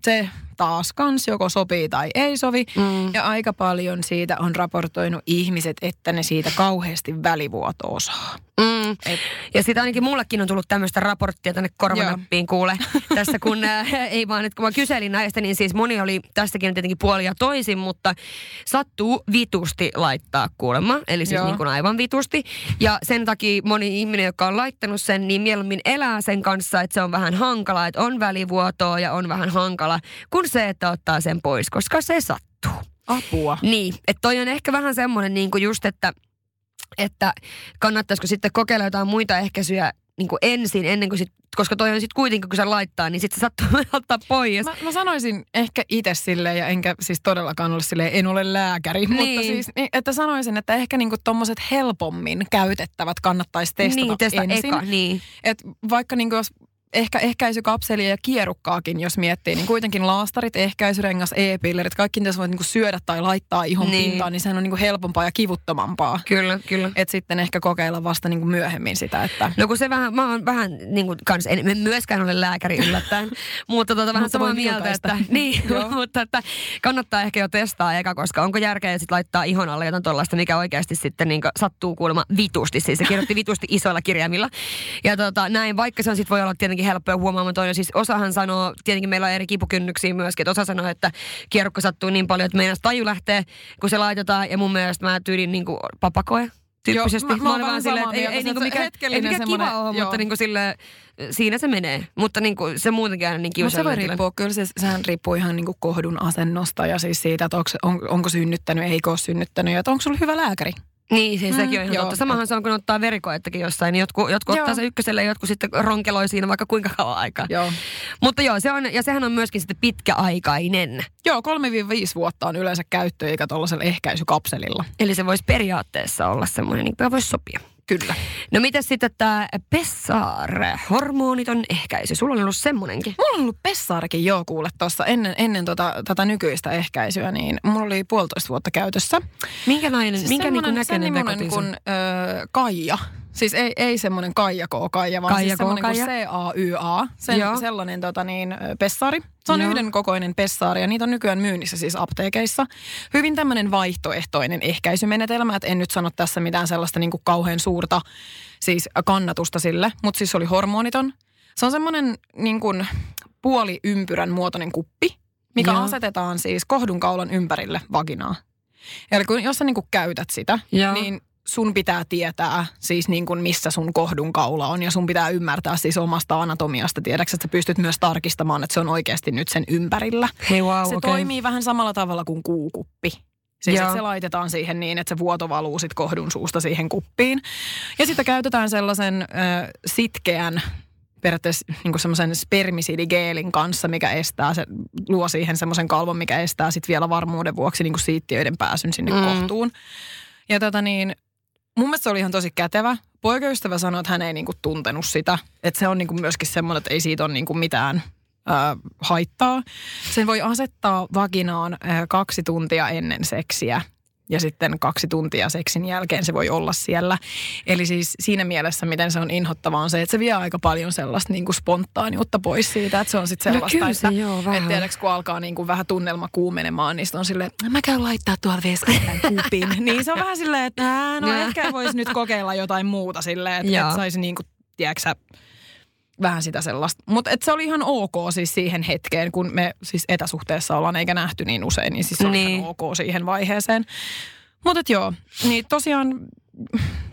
se taas kans joko sopii tai ei sovi. Mm. Ja aika paljon siitä on raportoinut ihmiset, että ne siitä kauheasti välivuotoa saa. Mm. Et, Ja sitä ainakin mullekin on tullut tämmöistä raporttia tänne korvanappiin kuule. Tässä kun, äh, ei vaan, että kun mä kyselin näistä, niin siis moni oli, tästäkin on tietenkin puoli ja toisin, mutta sattuu vitusti laittaa kuulemma. Eli siis Joo. niin kuin aivan vitusti. Ja sen takia moni ihminen, joka on laittanut sen, niin mieluummin elää sen kanssa, että se on vähän hankala, että on välivuotoa ja on vähän hankala, kun se, että ottaa sen pois, koska se sattuu. apua. Niin, että toi on ehkä vähän semmoinen niin kuin just, että, että kannattaisiko sitten kokeilla jotain muita ehkäisyjä niin kuin ensin, ennen kuin sit, koska toi on sitten kuitenkin, kun se laittaa, niin sitten se sattuu ottaa pois. Mä, mä sanoisin ehkä itse silleen, ja enkä siis todellakaan ole silleen, en ole lääkäri, niin. Mutta siis, niin, että sanoisin, että ehkä niinku tommoset helpommin käytettävät kannattaisi testata niin, testa ensin. eka, niin. Et vaikka niinku jos ehkä ehkäisykapselia ja kierukkaakin, jos miettii, niin kuitenkin laastarit, ehkäisyrengas, e-pillerit, kaikki mitä sä voit niinku syödä tai laittaa ihon Niin. pintaan, niin sehän on niinku helpompaa ja kivuttomampaa. Kyllä, kyllä. Et sitten ehkä kokeilla vasta niinku myöhemmin sitä, että... No kun se vähän, mä oon vähän niin kuin kans, en, en myöskään ole lääkäri yllättäen, mutta tota, vähän Mutta samaa mieltä, että, niin, mutta että kannattaa ehkä jo testaa eka, koska onko järkeä sitten laittaa ihon alle jotain tollaista, mikä oikeasti sitten niin sattuu kuulemma vitusti, siis se kirjoitti vitusti isoilla kirjaimilla. Ja tota, näin, vaikka se on sitten voi olla tietenkin helppoa huomaamaan toi, siis osahan sanoo, tietenkin meillä on eri kipukynnyksiä myöskin, että osa sanoo, että kierrukka sattuu niin paljon, että meidän taju lähtee, kun se laitetaan, ja mun mielestä mä tyylin niin kuin papakoe tyyppisesti. Joo, mä- mä oon olen vähän silleen, että ei, ei, niinku mikä, ei mikä kiva ole, joo. mutta niinku sille, siinä se menee. Mutta niinku, se muutenkin aina niin Mutta se voi riippua, kyllä se, sehän riippuu ihan niinku kohdun asennosta ja siis siitä, että onko, on, onko synnyttänyt, eikö ole synnyttänyt ja että onko sulla hyvä lääkäri. Niin, siis sekin Mm, on ihan joo. totta. Samahan se on, kun ottaa verikoettakin jossain. Niin jotkut, jotkut Joo. ottaa se ykköselle ja jotkut sitten ronkeloi siinä vaikka kuinka kauan aikaa. Joo. Mutta joo, se on, ja sehän on myöskin sitten pitkäaikainen. Joo, 3-5 vuotta on yleensä käyttöikä tuollaisella ehkäisykapselilla. Eli se voisi periaatteessa olla semmoinen, niin voisi sopia. Kyllä. No mitä sitten tämä Pessar, hormoniton ehkäisy? Sulla on ollut semmoinenkin. Mulla on ollut Pessaarikin joo kuule tuossa ennen, ennen tota, tätä nykyistä ehkäisyä, niin mulla oli puolitoista vuotta käytössä. Minkälainen, Siis minkä niin semmonen- näköinen kuin ö, Kaija. Siis ei, ei semmoinen Kaija K. Kaija, vaan Kaija siis semmoinen kuin. C-A-Y-A. Sen, Joo. sellainen tota niin, ö, pessari. Se on Joo. yhden kokoinen pessaari ja niitä on nykyään myynnissä siis apteekeissa. Hyvin tämmöinen vaihtoehtoinen ehkäisymenetelmä, että en nyt sano tässä mitään sellaista niin kuin kauhean suurta siis kannatusta sille, mutta siis se oli hormoniton. Se on semmoinen niin kuin puoli ympyrän muotoinen kuppi, mikä Joo. asetetaan siis kohdunkaulan ympärille vaginaa. Eli kun, jos sä niin kuin käytät sitä, Joo. niin sun pitää tietää siis niin kuin missä sun kohdunkaula on ja sun pitää ymmärtää siis omasta anatomiasta. Tiedäksä, että sä pystyt myös tarkistamaan, että se on oikeasti nyt sen ympärillä. Hei wow, se okei. toimii vähän samalla tavalla kuin kuukuppi. Siis että se laitetaan siihen niin, että se vuoto valuu sit kohdun suusta siihen kuppiin. Ja sitten käytetään sellaisen ö, sitkeän periaatteessa niin semmoisen spermisidigeelin kanssa, mikä estää, se luo siihen semmoisen kalvon, mikä estää sitten vielä varmuuden vuoksi niin siittiöiden pääsyn sinne mm. kohtuun. Ja tota niin, mun mielestä se oli ihan tosi kätevä. poikaystävä sanoi, että hän ei niinku tuntenut sitä. Että se on niinku myöskin semmoinen, että ei siitä ole niinku mitään ö, haittaa. Sen voi asettaa vaginaan ö, kaksi tuntia ennen seksiä ja sitten kaksi tuntia seksin jälkeen se voi olla siellä. Eli siis siinä mielessä, miten se on inhottavaa, on se, että se vie aika paljon sellaista niin kuin spontaaniutta pois siitä, että se on sitten No sellaista, kyllä se että, joo, vähän. että tiedäks, kun alkaa niin kuin vähän tunnelma kuumenemaan, niin on silleen, että mä käyn laittaa tuolla veskassa tämän kupin. niin se on vähän silleen, että "Ää, no ehkä voisi nyt kokeilla jotain muuta silleen, että, että saisi niin kuin, tiedätkö vähän sitä sellaista. Mutta se oli ihan ok siis siihen hetkeen, kun me siis etäsuhteessa ollaan eikä nähty niin usein, niin siis se oli Niin. ihan ok siihen vaiheeseen. Mutta joo, niin tosiaan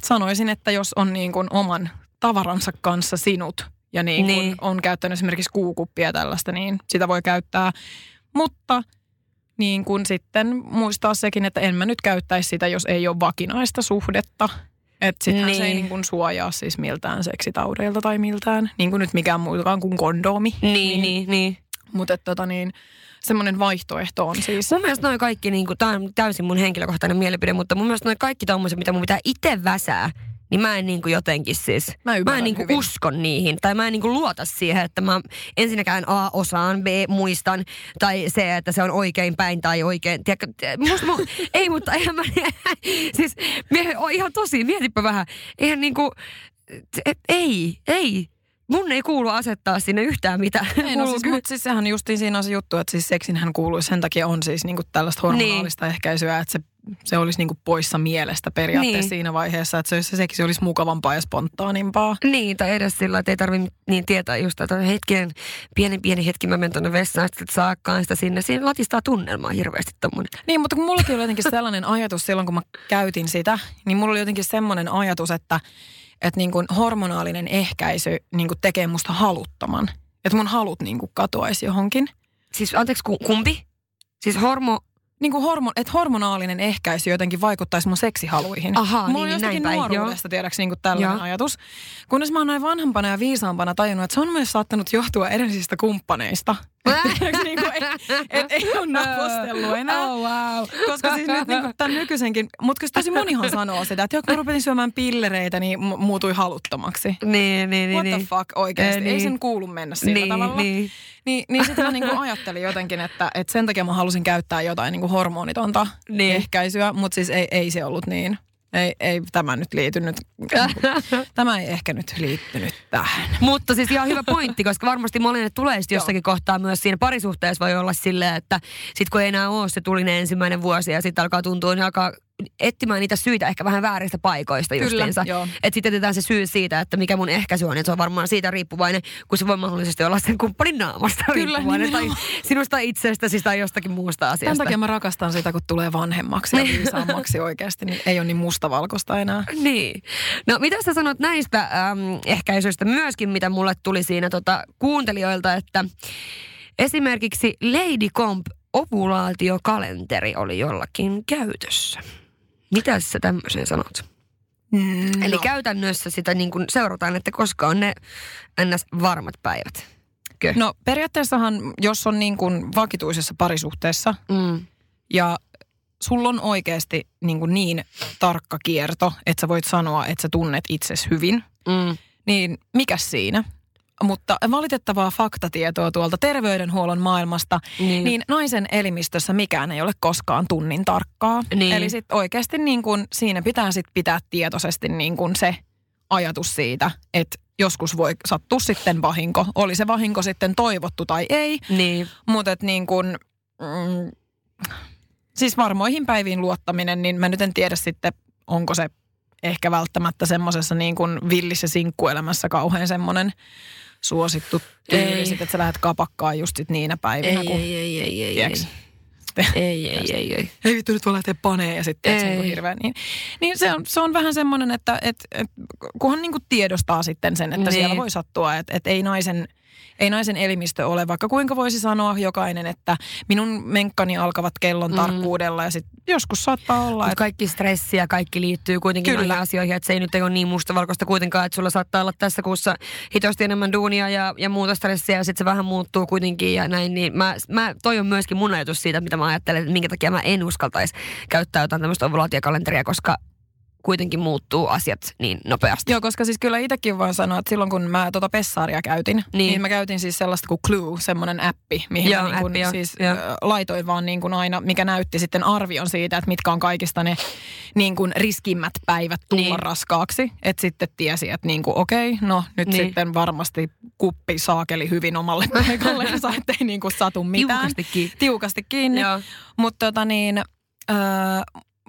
sanoisin, että jos on niin kuin oman tavaransa kanssa sinut ja niin kuin Niin. on käyttänyt esimerkiksi kuukuppia tällaista, niin sitä voi käyttää. Mutta niin kuin sitten muistaa sekin, että en mä nyt käyttäisi sitä, jos ei ole vakinaista suhdetta. Että sittenhän se ei Niin. niin kuin suojaa siis miltään seksitaudeilta tai miltään, niin kuin nyt mikään muutakaan kuin kondomi. Niin, niin, niin. Mutta että tota niin, semmoinen vaihtoehto on siis. Mun mielestä noin kaikki, niin tämä on täysin mun henkilökohtainen mielipide, mutta mun mielestä noin kaikki tommoset, mitä mun pitää itse väsää, niin mä en niin kuin jotenkin siis, Mä mä en niin kuin uskon niihin. Tai mä en niin kuin luota siihen, että mä ensinnäkään A osaan, B muistan, tai se, että se on oikein päin tai oikein. Tiedätkö, musta, mu, ei, mutta eihän mä, siis mie, o, ihan tosi, mietipä vähän. Eihän niin kuin, et, ei, ei. Mun ei kuulu asettaa sinne yhtään mitään. Ei, no siis, mutta siis sehän justiin siinä on se juttu, että siis seksinhän kuuluu, sen takia on siis niinku tällaista hormonaalista ehkäisyä, että se, se olisi niinku poissa mielestä periaatteessa Niin. siinä vaiheessa, että se, se seksi olisi mukavampaa ja spontaanimpaa. Niin, tai edes sillä, että ei tarvitse niin tietää just, että hetken, pieni pieni hetki mä menen tuonne vessaan, sitten saakkaan sitä sinne. Siinä latistaa tunnelmaa hirveästi tommonen. Niin, mutta kun mullakin oli jotenkin sellainen ajatus silloin, kun mä käytin sitä, niin mulla oli jotenkin semmoinen ajatus, että, että niin kuin hormonaalinen ehkäisy niin kuin tekee musta haluttoman. Että mun halut niin kuin katoaisi johonkin. Siis anteeksi, ku, kumpi? Siis hormo... Niin kuin hormo, että hormonaalinen ehkäisy jotenkin vaikuttaisi mun seksihaluihin. Ahaa, Mulla on niin, jostakin näin päin, nuoruudesta, tiedäks, niin kuin tällainen Joo. ajatus. Kunnes mä oon näin vanhempana ja viisaampana tajunnut, että se on myös saattanut johtua edellisistä kumppaneista. Niin kuin, et, ei ole napostellut enää. Oh, wow. Koska siis nyt niin tämän nykyisenkin, mutta kun tosi monihan sanoo sitä, että kun rupesin syömään pillereitä, niin mu- muutui haluttomaksi. Niin, niin, What niin. the niin. fuck oikeasti, Eh, ei niin. sen kuulu mennä sillä niin, tavalla. Niin. Niin, niin sitten mä niinku ajattelin jotenkin, että, että sen takia mä halusin käyttää jotain niinku hormonitonta Niin. ehkäisyä, mutta siis ei, ei se ollut niin. Ei, ei tämä nyt liity nyt, tämä ei ehkä nyt liittynyt tähän. Mutta siis ihan hyvä pointti, koska varmasti monet tulee sitten jossakin kohtaa myös siinä parisuhteessa voi olla silleen, että sit kun ei enää ole se tulinen ensimmäinen vuosi ja sitten alkaa tuntua, niin alkaa etsimään niitä syitä ehkä vähän vääristä paikoista justiinsa. Että sitten jätetään se syy siitä, että mikä mun ehkäisy on, että se on varmaan siitä riippuvainen, kun se voi mahdollisesti olla sen kumppanin naamasta Kyllä, riippuvainen tai sinusta itsestäsi tai jostakin muusta Tämän asiasta. takia mä rakastan sitä, kun tulee vanhemmaksi ja viisaammaksi oikeasti, niin ei ole niin mustavalkoista enää. Niin. No mitä sä sanot näistä äm, ehkäisyistä myöskin, mitä mulle tuli siinä tota, kuuntelijoilta, että esimerkiksi Lady Comp ovulaatiokalenteri oli jollakin käytössä. Mitä sä tämmöiseen sanot? Mm, Eli käytännössä sitä niin kun seurataan, että koska on ne ns. varmat päivät. Kö? No periaatteessahan, jos on niin kuin vakituisessa parisuhteessa Mm. ja sulla on oikeasti niin, kuin niin tarkka kierto, että sä voit sanoa, että sä tunnet itsesi hyvin, Mm. niin mikä siinä? Mutta valitettavaa faktatietoa tuolta terveydenhuollon maailmasta, Niin. niin, naisen elimistössä mikään ei ole koskaan tunnin tarkkaa. Niin. Eli sitten oikeasti niin kun, siinä pitää sit pitää tietoisesti niin kun se ajatus siitä, että joskus voi sattua sitten vahinko. Oli se vahinko sitten toivottu tai ei, Niin. mutta et niin kun, mm, siis varmoihin päiviin luottaminen, niin mä nyt en tiedä sitten, onko se ehkä välttämättä semmoisessa niin kuin villissä sinkkuelämässä kauhean semmoinen suosittu tyyli, Ei. sit, että sä lähdet kapakkaan just sit niinä päivinä, Ei, kun ei, ei, ei, ei, ei. tiedätkö, Ei, ei, ei, ei. ei vittu nyt voi lähteä paneen ja sitten se Ei. niin hirveän niin. Niin se on, se on vähän semmoinen, että et, et, kunhan niin kuin tiedostaa sitten sen, että Niin. siellä voi sattua, että et ei naisen ei naisen elimistö ole, vaikka kuinka voisi sanoa jokainen, että minun menkkani alkavat kellon Mm. tarkkuudella ja sitten joskus saattaa olla, Mut että kaikki stressi ja kaikki liittyy kuitenkin Kyllä. asioihin, että se ei nyt ole niin mustavalkoista kuitenkaan, että sulla saattaa olla tässä kuussa hitosti enemmän duunia ja, ja muuta stressiä ja sitten se vähän muuttuu kuitenkin ja näin, niin mä, mä, toi on myöskin mun ajatus siitä, mitä mä ajattelen, että minkä takia mä en uskaltaisi käyttää jotain tämmöistä ovulaatiokalenteria, koska kuitenkin muuttuu asiat niin nopeasti. Joo, koska siis kyllä itsekin voin sanoa, että silloin kun mä tota Pessaria käytin, niin, niin mä käytin siis sellaista kuin Clue, semmoinen appi, mihin joo, mä niin kun appi, siis joo. laitoin vaan niin kuin aina, mikä näytti sitten arvion siitä, että mitkä on kaikista ne niin kuin riskimmät päivät tulla niin. raskaaksi. Että sitten tiesi, että niin kuin okei, okay, no nyt niin. sitten varmasti kuppi saakeli hyvin omalle paikalle, ettei niin kuin satu mitään. Tiukasti kiinni. Tiukasti kiinni. Mutta tota niin, öö,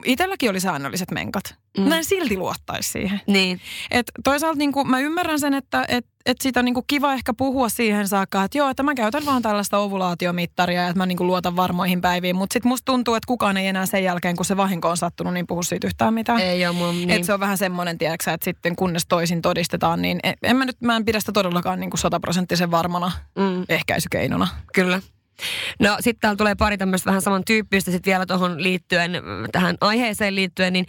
itselläkin oli säännölliset menkat. Mm. Mä en silti luottaisi siihen. Niin. Et toisaalta niin kuin, mä ymmärrän sen, että et, et siitä on niin kuin kiva ehkä puhua siihen saakka, että joo, että mä käytän vaan tällaista ovulaatiomittaria ja että mä niin kuin luotan varmoihin päiviin. Mutta sitten musta tuntuu, että kukaan ei enää sen jälkeen, kun se vahinko on sattunut, niin puhu siitä yhtään mitään. Ei ole mun, niin. Et se on vähän semmoinen, tiedäksä, että sitten kunnes toisin todistetaan, niin en, en mä nyt, mä en pidä sitä todellakaan niin kuin sataprosenttisen varmana mm. ehkäisykeinona. Kyllä. No sitten täällä tulee pari tämmöistä vähän samantyyppistä sitten vielä tuohon liittyen, tähän aiheeseen liittyen, niin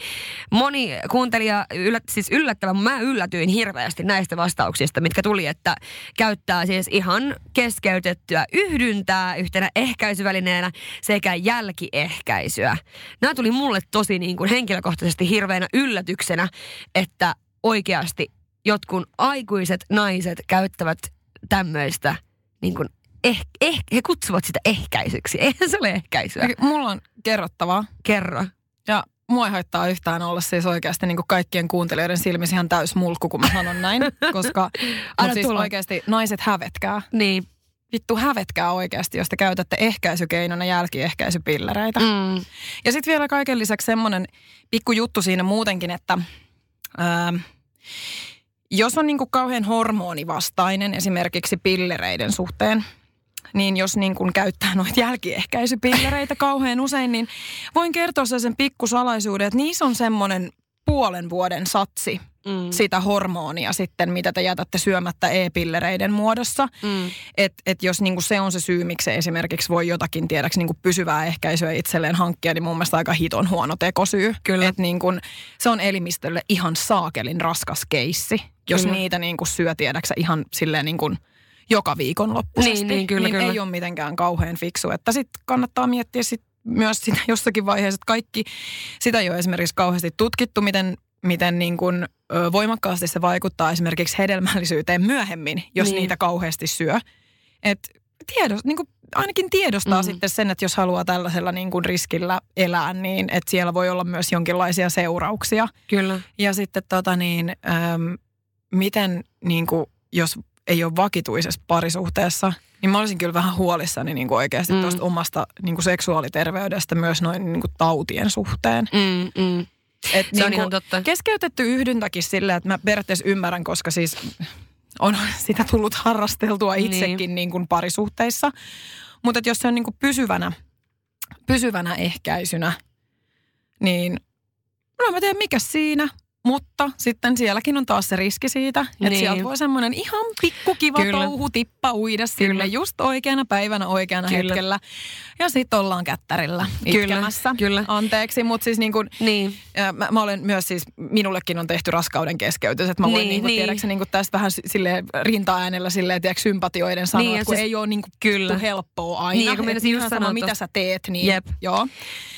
moni kuuntelija, yllät, siis yllättävän, mä yllätyin hirveästi näistä vastauksista, mitkä tuli, että käyttää siis ihan keskeytettyä yhdyntää yhtenä ehkäisyvälineenä sekä jälkiehkäisyä. Nämä tuli mulle tosi niin kuin henkilökohtaisesti hirveänä yllätyksenä, että oikeasti jotkun aikuiset naiset käyttävät tämmöistä niin kuin eh, eh, he kutsuvat sitä ehkäisyksi. Eihän se ole ehkäisyä. Mulla on kerrottavaa. Kerro. Ja mua ei haittaa yhtään olla siis oikeasti niin kuin kaikkien kuuntelijoiden silmissä ihan täys mulkku, kun mä sanon näin. Koska Aina siis oikeasti naiset hävetkää. Niin. Vittu hävetkää oikeasti, jos te käytätte ehkäisykeinona jälkiehkäisypillereitä. Mm. Ja sitten vielä kaiken lisäksi semmoinen pikku juttu siinä muutenkin, että... Ää, jos on niin kuin kauhean hormonivastainen esimerkiksi pillereiden suhteen, niin jos niin kuin käyttää noita jälkiehkäisypillereitä kauhean usein, niin voin kertoa sen pikkusalaisuuden, että niissä on semmoinen puolen vuoden satsi mm. sitä hormonia sitten, mitä te jätätte syömättä e-pillereiden muodossa. Mm. Että et jos niinku se on se syy, miksi esimerkiksi voi jotakin tiedäksi niinku pysyvää ehkäisyä itselleen hankkia, niin mun mielestä aika hiton huono tekosyy. Kyllä. Et niinku, se on elimistölle ihan saakelin raskas keissi, jos kyllä. niitä niinku syö tiedäksä ihan silleen niinku joka viikon loppuisesti. Niin, niin, kyllä, niin kyllä. ei ole mitenkään kauhean fiksu. Että sitten kannattaa miettiä sit myös sitä jossakin vaiheessa, että kaikki, sitä ei ole esimerkiksi kauheasti tutkittu, miten miten niin kuin, voimakkaasti se vaikuttaa esimerkiksi hedelmällisyyteen myöhemmin, jos niin. niitä kauheasti syö. Et tiedos, niin kuin ainakin tiedostaa mm. sitten sen, että jos haluaa tällaisella niin kuin riskillä elää, niin että siellä voi olla myös jonkinlaisia seurauksia. Kyllä. Ja sitten tota niin, äm, miten niin kuin, jos ei ole vakituisessa parisuhteessa, niin mä olisin kyllä vähän huolissani niin kuin oikeasti mm. tuosta omasta niin kuin seksuaaliterveydestä myös noin niin kuin tautien suhteen. Mm, mm. Et se niin on ihan totta. Keskeytetty yhdyntäkin sillä, että mä periaatteessa ymmärrän, koska siis on sitä tullut harrasteltua niin. itsekin niin. Niin kuin parisuhteissa. Mutta jos se on niin kuin pysyvänä, pysyvänä ehkäisynä, niin no mä tiedän mikä siinä. Mutta sitten sielläkin on taas se riski siitä, että niin. sieltä voi semmoinen ihan pikku kiva Kyllä. touhu tippa uida sille just oikeana päivänä oikeana Kyllä. hetkellä. Ja sitten ollaan kättärillä itkemässä. Kyllä. Anteeksi, mutta siis niin kuin, niin. Mä, mä, olen myös siis, minullekin on tehty raskauden keskeytys, että mä voin niin, niin, niin. Tiedätkö, niin kuin tästä vähän sille rinta-äänellä silleen, tiedätkö, sympatioiden sanoa, niin, kun siis, ei ole niin kuin kyllä. helppoa aina. Niin, kun meinasin just sanoa, mitä sä teet, niin Jep. joo.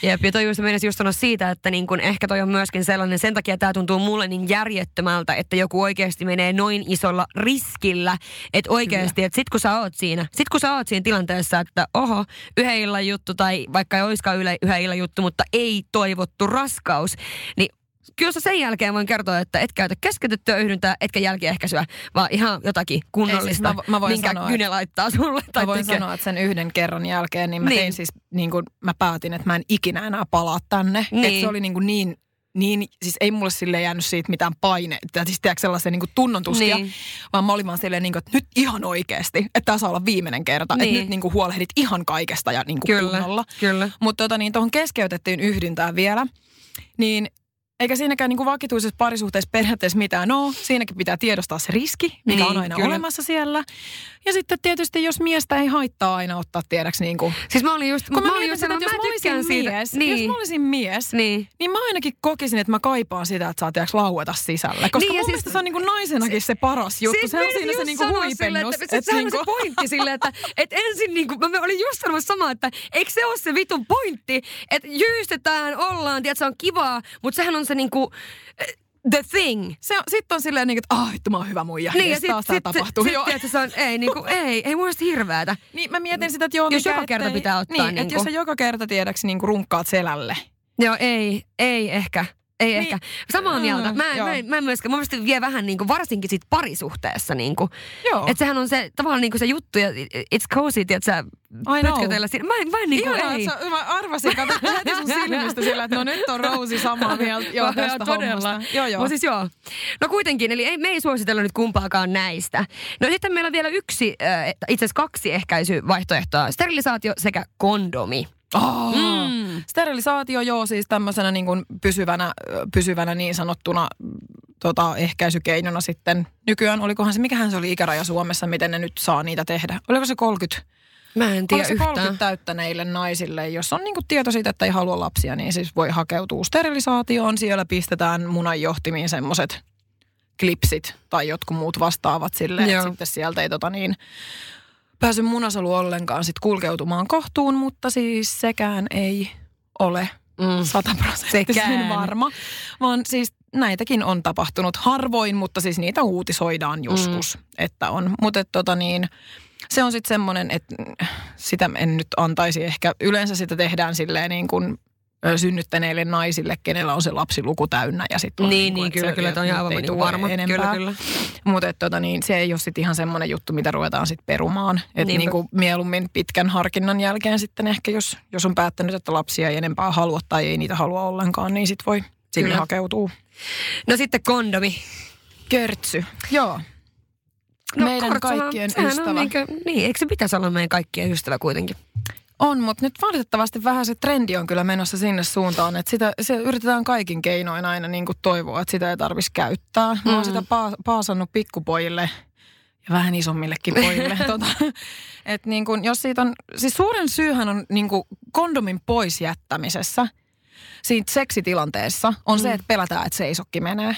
Jep, ja toi just meinasin just sanoa siitä, että niin kuin ehkä toi on myöskin sellainen, sen takia tämä tuntuu mulle niin järjettömältä, että joku oikeasti menee noin isolla riskillä, että oikeasti, että sit kun sä oot siinä, sit kun sä oot siinä tilanteessa, että oho, yhden illan juttu tai vaikka ei olisikaan yle, yhden illan juttu, mutta ei toivottu raskaus, niin kyllä sen jälkeen voin kertoa, että et käytä keskeytettyä yhdyntää, etkä jälkiehkäisyä, vaan ihan jotakin kunnollista, Ei, siis mä, mä voin minkä sanoa, kyne laittaa sulle. Tai mä voin tekee. sanoa, että sen yhden kerran jälkeen, niin mä niin. tein siis, niin kuin, mä päätin, että mä en ikinä enää palaa tänne. Niin. Että se oli niin, kuin niin niin, siis ei mulle sille jäänyt siitä mitään paineita, siis tiedätkö sellaisen niin tunnon tuskia, niin. vaan mä olin vaan silleen, niin kuin, että nyt ihan oikeasti, että tämä saa olla viimeinen kerta, niin. että nyt niin kuin, huolehdit ihan kaikesta ja niin kuin, kyllä, kunnolla. Kyllä. Mutta tota, niin, tuohon keskeytettyyn yhdyntään vielä, niin eikä siinäkään niin kuin vakituisessa parisuhteessa periaatteessa mitään no, Siinäkin pitää tiedostaa se riski, mikä niin, on aina kyllä. olemassa siellä. Ja sitten tietysti, jos miestä ei haittaa aina ottaa tiedäksi niin kuin... Siis mä olin just... Kun mä, mä, olin just, että jos mä olisin siitä. mies, niin. jos mä olisin mies, niin. niin mä ainakin kokisin, että mä kaipaan sitä, että saa tiedäks laueta sisälle. Koska niin, mun siis, mielestä se on niin kuin naisenakin se paras juttu. Siis se on siinä se niin kuin huipennus. Sille, että, että, niin kuin... se pointti silleen, että, että ensin niin kuin, mä olin just sanomassa samaa, että eikö se ole se vitun pointti, että jyystetään, ollaan, tiedät, se on kivaa, mutta sehän on se niinku, the thing. Se on, sitten on silleen, niin että ah, vittu mä oon hyvä muija. Niin, ja, ja sit, taas sit, tapahtuu. sit, Joo. sit, se on, ei, niinku, ei, ei mun mielestä hirveätä. Niin mä mietin sitä, että joo, Jos joka kerta ettei- pitää ottaa Niin, niinku- että jos sä joka kerta tiedäksi niin runkkaat selälle. Joo, ei, ei ehkä. Ei Niin. ehkä. Samaa Mm, mieltä. Mä, joo. mä, en- mä en myöskään, mun vie vähän niinku, varsinkin sit parisuhteessa niinku. Joo. Että sehän on se tavallaan niinku se juttu ja it's cozy, että sä pötkötellä siinä. Mä en, mä en niinku, Ihanaa, ei. että sä, mä arvasin, kato heti sun silmistä sillä, että no nyt on Rosi samaa mieltä joo, tästä hommasta. Joo, joo. Mut siis joo. No kuitenkin, eli ei, me ei suositella nyt kumpaakaan näistä. No sitten meillä on vielä yksi, äh, itse asiassa kaksi ehkäisyvaihtoehtoa. Sterilisaatio sekä kondomi. Oh. Mm. Sterilisaatio, joo, siis tämmöisenä niin kuin pysyvänä, pysyvänä niin sanottuna mm, tota, ehkäisykeinona sitten. Nykyään, olikohan se, mikähän se oli ikäraja Suomessa, miten ne nyt saa niitä tehdä? Oliko se 30? Mä en tiedä Oliko se yhtään. 30 täyttäneille naisille, jos on niin kuin tieto siitä, että ei halua lapsia, niin siis voi hakeutua sterilisaatioon. Siellä pistetään munan johtimiin semmoiset klipsit tai jotkut muut vastaavat silleen, että sitten sieltä ei tota niin, pääse munasolu ollenkaan sit kulkeutumaan kohtuun, mutta siis sekään ei ole Mm. sataprosenttisen varma, vaan siis näitäkin on tapahtunut harvoin, mutta siis niitä uutisoidaan joskus, mm. että on. Mutta tota niin, se on sitten semmoinen, että sitä en nyt antaisi ehkä, yleensä sitä tehdään silleen niin kuin synnyttäneille naisille, kenellä on se lapsiluku täynnä ja sitten Niin, niin, kyllä, kyllä, toi on aivan niinku varma. Kyllä, kyllä. Mutta tota niin, se ei ole sitten ihan semmoinen juttu, mitä ruvetaan sitten perumaan. Että Niinpä. niinku mieluummin pitkän harkinnan jälkeen sitten ehkä, jos, jos on päättänyt, että lapsia ei enempää halua tai ei niitä halua ollenkaan, niin sitten voi sinne Kyllä. hakeutua. No sitten kondomi. Körtsy. Joo. No, Meidän kortsahan- kaikkien ystävä. On niinkö, niin, eikö se pitäisi olla meidän kaikkien ystävä kuitenkin? On, mutta nyt valitettavasti vähän se trendi on kyllä menossa sinne suuntaan, että sitä, se yritetään kaikin keinoin aina niin kuin toivoa, että sitä ei tarvitsisi käyttää. Mä oon Mm. sitä pa- paasannut pikkupojille ja vähän isommillekin pojille. tota, että niin kuin, jos siitä on, siis suuren syyhän on niin kuin kondomin pois jättämisessä siitä seksitilanteessa on mm. se, että pelätään, että seisokki menee.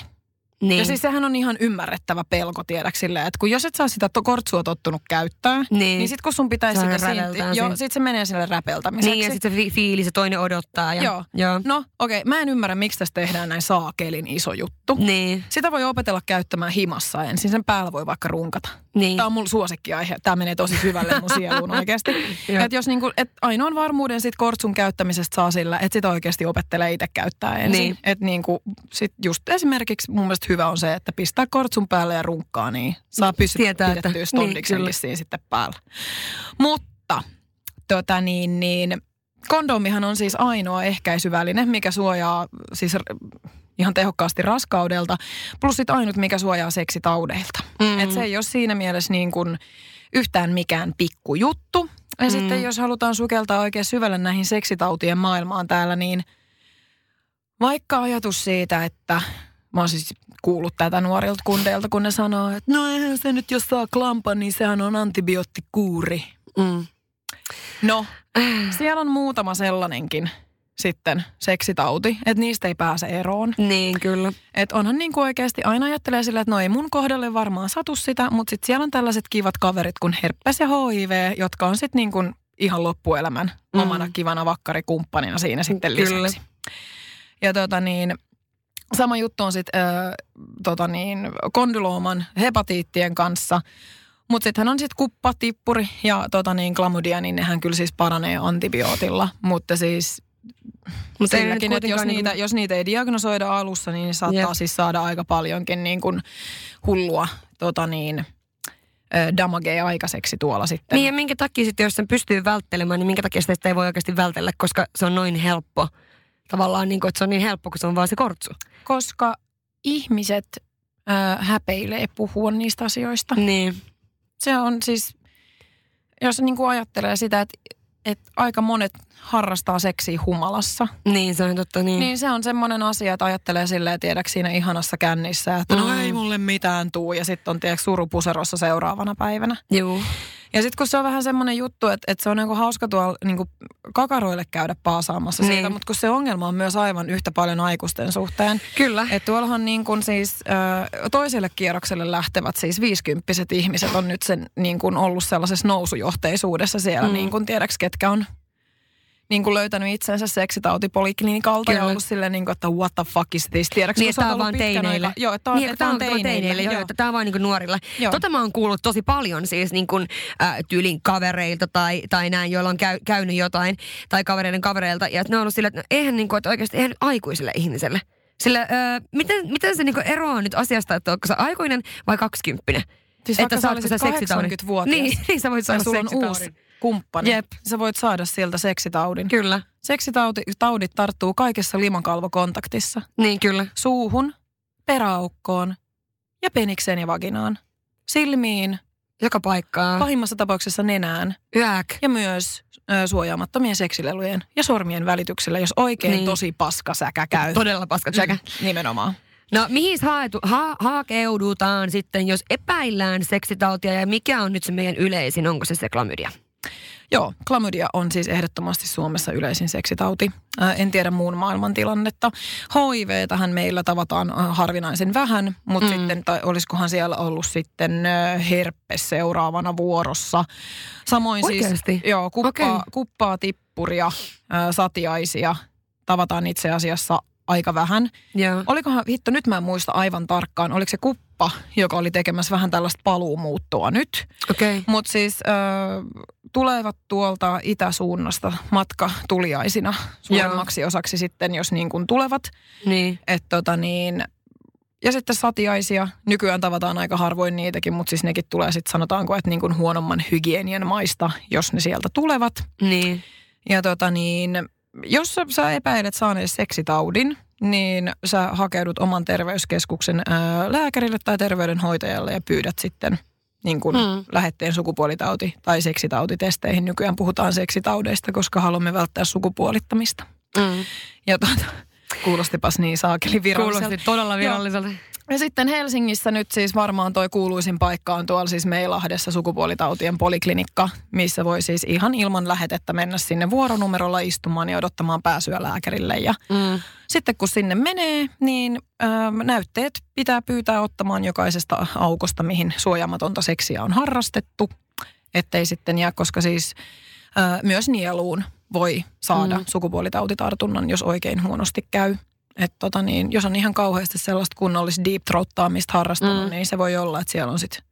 Niin. Ja siis sehän on ihan ymmärrettävä pelko tiedäks silleen, että kun jos et saa sitä to- kortsua tottunut käyttää, Niin. niin, sit kun sun pitäisi Se sitä siinä. joo, sit se menee sille räpeltämiseksi. niin, ja sitten se fi- fiilis ja toinen odottaa. Ja, Joo. joo. No okei, okay, mä en ymmärrä, miksi tästä tehdään näin saakelin iso juttu. Niin, Sitä voi opetella käyttämään himassa ensin, sen päällä voi vaikka runkata. niin. Tämä on mun suosikkiaihe, tämä menee tosi syvälle mun sieluun oikeasti. Että jos niinku, et ainoan varmuuden sit kortsun käyttämisestä saa sillä, että sitä oikeasti opettelee itse käyttää ensin. Niin. Että niinku, sit just esimerkiksi mun mielestä hyvä on se, että pistää kortsun päälle ja runkkaa, niin saa pysyä Tietää, että- pidettyä niin, stondiksenkin kyllä. siinä sitten päällä. Mutta tota niin, niin kondomihan on siis ainoa ehkäisyväline, mikä suojaa siis ihan tehokkaasti raskaudelta, plus sit ainut, mikä suojaa seksitaudeilta. Mm. Et se ei ole siinä mielessä niin kuin yhtään mikään pikkujuttu. Ja Mm. sitten jos halutaan sukeltaa oikein syvälle näihin seksitautien maailmaan täällä, niin vaikka ajatus siitä, että mä oon siis kuullut tätä nuorilta kundeilta, kun ne sanoo, että no eihän se nyt, jos saa klampan, niin sehän on antibioottikuuri. Mm. No, siellä on muutama sellainenkin sitten seksitauti, että niistä ei pääse eroon. Niin, kyllä. Että onhan niin kuin oikeasti aina ajattelee sillä, että no ei mun kohdalle varmaan satu sitä, mutta sitten siellä on tällaiset kivat kaverit kuin herpes ja HIV, jotka on sitten niin kuin ihan loppuelämän Mm. omana kivana vakkarikumppanina siinä sitten Kyllä. lisäksi. Ja tota niin, sama juttu on sitten tota niin, kondylooman hepatiittien kanssa. Mutta sittenhän on sitten kuppa, tippuri ja tota niin, klamydia, niin nehän kyllä siis paranee antibiootilla. Mutta siis Mutta ei silläkin, että jos niitä, niinku- jos niitä ei diagnosoida alussa, niin saattaa Jep. siis saada aika paljonkin niin kuin hullua tota niin, damagea aikaiseksi tuolla sitten. Niin ja minkä takia sitten, jos sen pystyy välttelemään, niin minkä takia sitä ei voi oikeasti vältellä, koska se on noin helppo. Tavallaan niin kuin, että se on niin helppo, kun se on vaan se kortsu. Koska ihmiset ö, häpeilee puhua niistä asioista. Niin. Se on siis, jos niin kuin ajattelee sitä, että, että aika monet harrastaa seksiä humalassa, Niin, se on totta niin. niin, se on semmoinen asia, että ajattelee silleen, tiedäks siinä ihanassa kännissä, että no Mm. ei mulle mitään tuu ja sitten on tiedäks surupuserossa seuraavana päivänä. Juu. Ja sitten kun se on vähän semmoinen juttu, että, että se on niinku hauska tuolla niinku kakaroille käydä paasaamassa Niin. siitä, mutta kun se ongelma on myös aivan yhtä paljon aikuisten suhteen. Kyllä. Että tuollahan niin kuin siis ö, toiselle kierrokselle lähtevät siis viisikymppiset ihmiset on nyt sen niin kuin ollut sellaisessa nousujohteisuudessa siellä, Mm. mm. niin kuin tiedäks ketkä on niin kuin löytänyt itsensä seksitautipoliklinikalta ja ollut silleen, niin kuin, että what the fuck is this? Tiedätkö, niin, tämä on vaan teineille. Aika, joo, että tämä on, niin, että on teineille. teineille. Joo, joo. Että tämä on vaan niin kuin nuorille. Joo. Tota mä oon kuullut tosi paljon siis niin kuin, äh, tyylin kavereilta tai, tai näin, joilla on käy, käynyt jotain, tai kavereiden kavereilta, ja että ne on ollut silleen, että no, eihän, niin kuin, että oikeasti eihän aikuiselle ihmiselle. Sillä, öö, miten, miten se niinku eroaa nyt asiasta, että onko se aikuinen vai kaksikymppinen? Siis että saatko sä 80-vuotias. Niin, niin sä voit saada seksitaudin kumppani. Jep. Sä voit saada sieltä seksitaudin. Kyllä. Seksitaudit tarttuu kaikessa limakalvokontaktissa. Niin, kyllä. Suuhun, peräaukkoon ja penikseen ja vaginaan. Silmiin. Joka paikkaan. Pahimmassa tapauksessa nenään. Yäk. Ja myös ö, suojaamattomien seksilelujen ja sormien välityksellä, jos oikein niin. tosi paska säkä käy. Todella paska säkä. Mm, nimenomaan. No mihin haetu, ha, hakeudutaan sitten, jos epäillään seksitautia ja mikä on nyt se meidän yleisin, onko se se klamydia? Joo, klamydia on siis ehdottomasti Suomessa yleisin seksitauti. Ää, en tiedä muun maailman tilannetta. HIV tähän meillä tavataan harvinaisen vähän, mutta mm. sitten, tai olisikohan siellä ollut sitten herpes seuraavana vuorossa. Samoin Oikeasti? siis, joo, kuppaa, okay. kuppaa tippuria, satiaisia tavataan itse asiassa aika vähän. Yeah. Olikohan, hitto nyt mä en muista aivan tarkkaan, oliko se kuppa, joka oli tekemässä vähän tällaista paluumuuttoa nyt. Okay. Mutta siis äh, tulevat tuolta itäsuunnasta matka tuliaisina suuremmaksi yeah. osaksi sitten, jos niin kuin tulevat. Niin. Et tota niin, ja sitten satiaisia. Nykyään tavataan aika harvoin niitäkin, mutta siis nekin tulee sitten sanotaanko, että niin kuin huonomman hygienian maista, jos ne sieltä tulevat. Niin. Ja tota niin, jos sä epäilet saaneesi seksitaudin, niin sä hakeudut oman terveyskeskuksen ää, lääkärille tai terveydenhoitajalle ja pyydät sitten niin kuin mm. lähetteen sukupuolitauti- tai seksitautitesteihin. Nykyään puhutaan seksitaudeista, koska haluamme välttää sukupuolittamista. Mm. Ja tuota, kuulostipas niin saakeli viralliselta. Kuulosti todella viralliselta. Ja sitten Helsingissä nyt siis varmaan toi kuuluisin paikka on tuolla siis Meilahdessa sukupuolitautien poliklinikka, missä voi siis ihan ilman lähetettä mennä sinne vuoronumerolla istumaan ja odottamaan pääsyä lääkärille. Ja mm. sitten kun sinne menee, niin ö, näytteet pitää pyytää ottamaan jokaisesta aukosta, mihin suojaamatonta seksiä on harrastettu. Ettei sitten jää, koska siis ö, myös nieluun voi saada mm. sukupuolitautitartunnan, jos oikein huonosti käy. Et tota niin, jos on ihan kauheasti sellaista kunnollista deep throattaamista harrastanut, mm. niin se voi olla, että siellä on sitten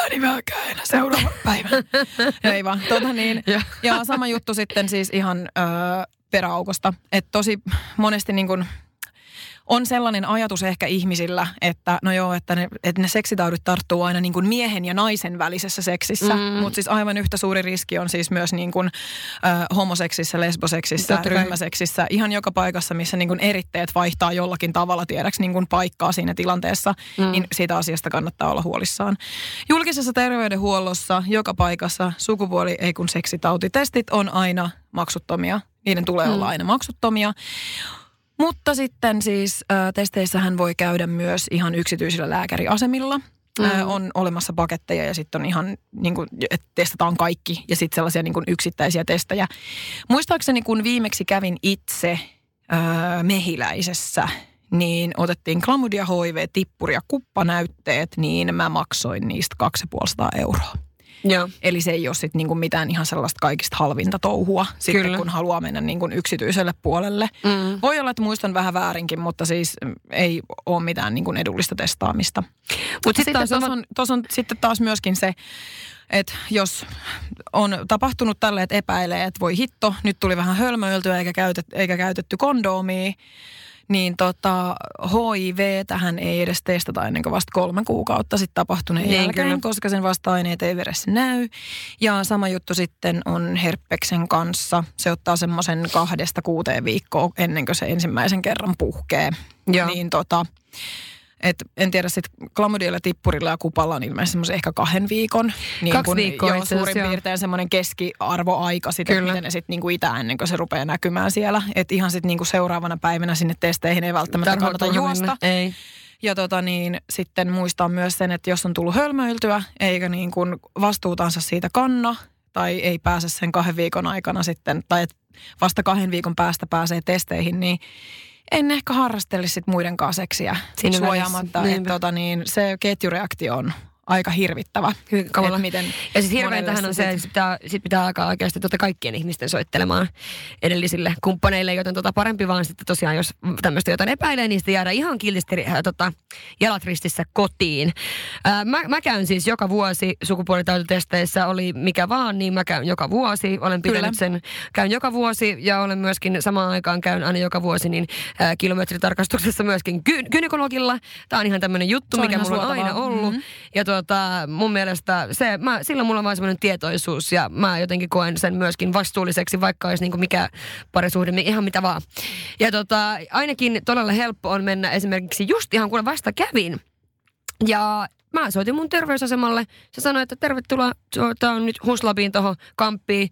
ääni enää seuraava päivä. Ei vaan. Tota niin, ja. ja sama juttu sitten siis ihan öö, peräaukosta. Että tosi monesti niin kuin on sellainen ajatus ehkä ihmisillä, että no joo, että ne, että ne seksitaudit tarttuu aina niin kuin miehen ja naisen välisessä seksissä. Mm. Mutta siis aivan yhtä suuri riski on siis myös niin kuin, äh, homoseksissä, lesboseksissä, Totta ryhmäseksissä. Ihan joka paikassa, missä niin kuin eritteet vaihtaa jollakin tavalla tiedäksi niin kuin paikkaa siinä tilanteessa, mm. niin siitä asiasta kannattaa olla huolissaan. Julkisessa terveydenhuollossa joka paikassa sukupuoli ei kun seksitautitestit on aina maksuttomia. Niiden tulee mm. olla aina maksuttomia. Mutta sitten siis äh, testeissähän voi käydä myös ihan yksityisillä lääkäriasemilla. Mm. Äh, on olemassa paketteja ja sitten on ihan, niin kuin, että testataan kaikki ja sitten sellaisia niin kuin yksittäisiä testejä. Muistaakseni kun viimeksi kävin itse äh, mehiläisessä, niin otettiin klamydia, HIV, tippuri ja kuppanäytteet, niin mä maksoin niistä 250 euroa. Joo. Eli se ei ole sit niinku mitään ihan sellaista kaikista halvinta touhua, sitten Kyllä. kun haluaa mennä niinku yksityiselle puolelle. Mm. Voi olla, että muistan vähän väärinkin, mutta siis ei ole mitään niinku edullista testaamista. Mutta sitten tuossa on, tos on sitten taas myöskin se, että jos on tapahtunut tälle, että epäilee, että voi hitto, nyt tuli vähän hölmöiltyä eikä, käytet, eikä käytetty kondoomia, niin tota, HIV tähän ei edes testata ennen kuin vasta kolme kuukautta sitten tapahtuneen niin, jälkeen, kyllä. koska sen vasta-aineet ei veressä näy. Ja sama juttu sitten on herpeksen kanssa. Se ottaa semmoisen kahdesta kuuteen viikkoa ennen kuin se ensimmäisen kerran puhkee. Joo. Niin tota, et en tiedä, sitten klamydialla, tippurilla ja kupalla on ilmeisesti semmoisen ehkä kahden viikon. Niin Kaksi kun, viikkoa joo, suurin joo. piirtein semmoinen keskiarvoaika sitten, Kyllä. miten ne sitten niinku itä ennen kuin se rupeaa näkymään siellä. Että ihan sitten niinku seuraavana päivänä sinne testeihin ei välttämättä Tarho kannata juosta. Ei. Ja tota niin, sitten muistaa myös sen, että jos on tullut hölmöiltyä, eikä niin kuin vastuutansa siitä kanna, tai ei pääse sen kahden viikon aikana sitten, tai vasta kahden viikon päästä pääsee testeihin, niin en ehkä harrastelisi sit muiden kanssa seksiä suojaamatta. Että tota niin, se ketjureaktio on aika hirvittävä. Kamala. Miten ja siis hirveäntähän on se, että sit pitää, sit pitää alkaa oikeasti tuota kaikkien ihmisten soittelemaan edellisille kumppaneille, joten tota parempi vaan sitten tosiaan, jos tämmöistä jotain epäilee, niin sitten jäädä ihan kiltisti äh, tota, jalat ristissä kotiin. Äh, mä, mä, käyn siis joka vuosi sukupuolitautitesteissä, oli mikä vaan, niin mä käyn joka vuosi. Olen pitänyt Kyllä. sen, käyn joka vuosi ja olen myöskin samaan aikaan käyn aina joka vuosi niin äh, kilometritarkastuksessa myöskin gy- gynekologilla. Tämä on ihan tämmöinen juttu, mikä mulla on aina ollut. Mm-hmm. Ja tuota, mun mielestä se, mä, silloin mulla on vaan semmoinen tietoisuus ja mä jotenkin koen sen myöskin vastuulliseksi, vaikka olisi niinku mikä parisuhde, ihan mitä vaan. Ja tota, ainakin todella helppo on mennä esimerkiksi just ihan kun vasta kävin. Ja mä soitin mun terveysasemalle. Se sanoi, että tervetuloa, tää on nyt Huslabiin tuohon kamppiin.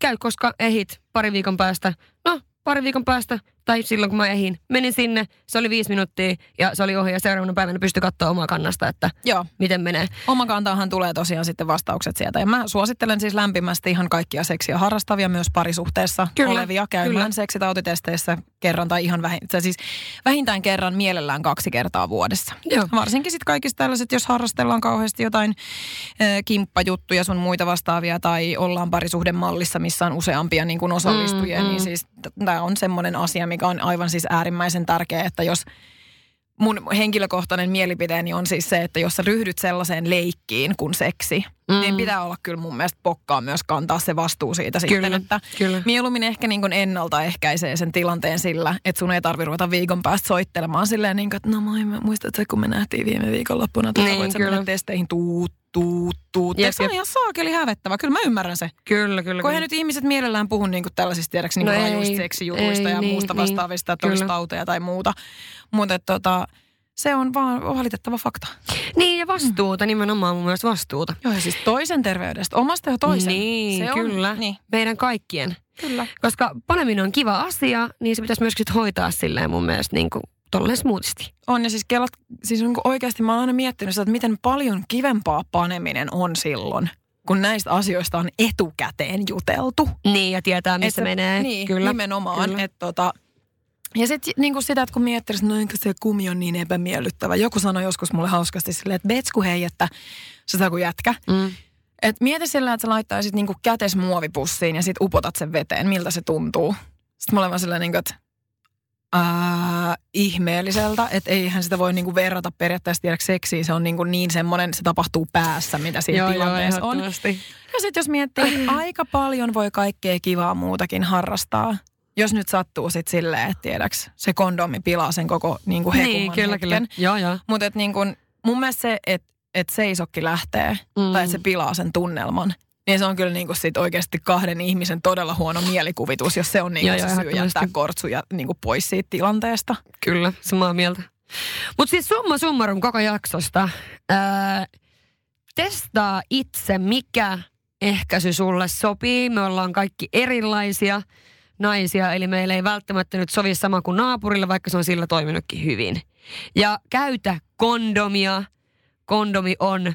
Käy koska ehit pari viikon päästä. No, pari viikon päästä tai silloin kun mä ehin, menin sinne, se oli viisi minuuttia ja se oli ohi ja seuraavana päivänä pystyi katsoa omaa kannasta, että Joo. miten menee. Oma kantahan tulee tosiaan sitten vastaukset sieltä ja mä suosittelen siis lämpimästi ihan kaikkia seksiä harrastavia myös parisuhteessa kyllä, olevia käymään kyllä. seksitautitesteissä kerran tai ihan vähintään, siis vähintään kerran mielellään kaksi kertaa vuodessa. Joo. Varsinkin sitten kaikista tällaiset, jos harrastellaan kauheasti jotain e, kimppajuttuja sun muita vastaavia tai ollaan parisuhdemallissa, missä on useampia niin kuin osallistujia, mm, niin mm. niin siis tämä on semmoinen asia, mikä on aivan siis äärimmäisen tärkeä, että jos mun henkilökohtainen mielipiteeni on siis se, että jos sä ryhdyt sellaiseen leikkiin kuin seksi, mm. niin pitää olla kyllä mun mielestä pokkaa myös kantaa se vastuu siitä kyllä, sitten, että kyllä. mieluummin ehkä niin kuin ennaltaehkäisee sen tilanteen sillä, että sun ei tarvi ruveta viikon päästä soittelemaan silleen niin kuin, että no moi, muistatko kun me nähtiin viime viikonloppuna, että niin, voit mennä testeihin tuut, tuut, tuut. Jep, se on ihan saakeli hävettävä. Kyllä mä ymmärrän se. Kyllä, kyllä. Kun kyllä. nyt ihmiset mielellään puhun niin kuin tällaisista tiedäks niin no rajuista seksijutuista ei, ja niin, muusta niin, vastaavista, että olisi tauteja tai muuta. Mutta tota, se on vaan valitettava fakta. Niin, ja vastuuta, mm. nimenomaan mun mielestä vastuuta. Joo, ja siis toisen terveydestä, omasta ja toisen. Niin, se kyllä. On, niin. Meidän kaikkien. Kyllä. Koska paneminen on kiva asia, niin se pitäisi myöskin hoitaa silleen mun mielestä niin kuin tolleen smoothisti. On ja siis kelat, siis on oikeasti mä oon aina miettinyt sitä, että miten paljon kivempaa paneminen on silloin, kun näistä asioista on etukäteen juteltu. Niin ja tietää missä että, menee. Niin, Kyllä. nimenomaan. Kyllä. Että tota, ja sitten niin sitä, että kun miettii, että no se kumi on niin epämiellyttävä. Joku sanoi joskus mulle hauskasti silleen, että Betsku hei, että se saa kuin jätkä. Mm. Et mieti sillä, että sä laittaisit niinku kätes muovipussiin ja sitten upotat sen veteen. Miltä se tuntuu? Sitten mä olen vaan silleen, niin kuin, että ää, ihmeelliseltä, että eihän sitä voi niinku verrata periaatteessa tiedäksi seksiin. Se on niinku niin semmoinen, se tapahtuu päässä, mitä siinä joo, tilanteessa joo, on. Ja sitten jos miettii, aika paljon voi kaikkea kivaa muutakin harrastaa. Jos nyt sattuu sitten silleen, että tiedäks, se kondomi pilaa sen koko niinku hekumman Niin, kyllä, hetken. kyllä. Joo, joo. Mutta niinku, mun mielestä se, että et seisokki lähtee mm. tai että se pilaa sen tunnelman, niin se on kyllä niin kuin sit oikeasti kahden ihmisen todella huono mielikuvitus, jos se on niin kuin se syy jättää kortsuja niin kuin pois siitä tilanteesta. Kyllä, samaa mieltä. Mutta siis summa summarum koko jaksosta. Ää, testaa itse, mikä ehkäisy sulle sopii. Me ollaan kaikki erilaisia naisia, eli meillä ei välttämättä nyt sovi sama kuin naapurille, vaikka se on sillä toiminutkin hyvin. Ja käytä kondomia. Kondomi on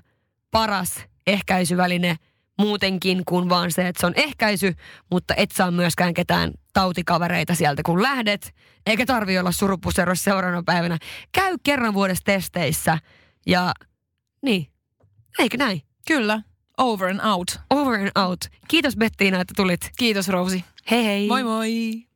paras ehkäisyväline – muutenkin kuin vaan se, että se on ehkäisy, mutta et saa myöskään ketään tautikavereita sieltä, kun lähdet. Eikä tarvi olla surupuserossa seuraavana päivänä. Käy kerran vuodessa testeissä ja niin, eikö näin? Kyllä. Over and out. Over and out. Kiitos Bettiina, että tulit. Kiitos Rosi. Hei hei. Moi moi.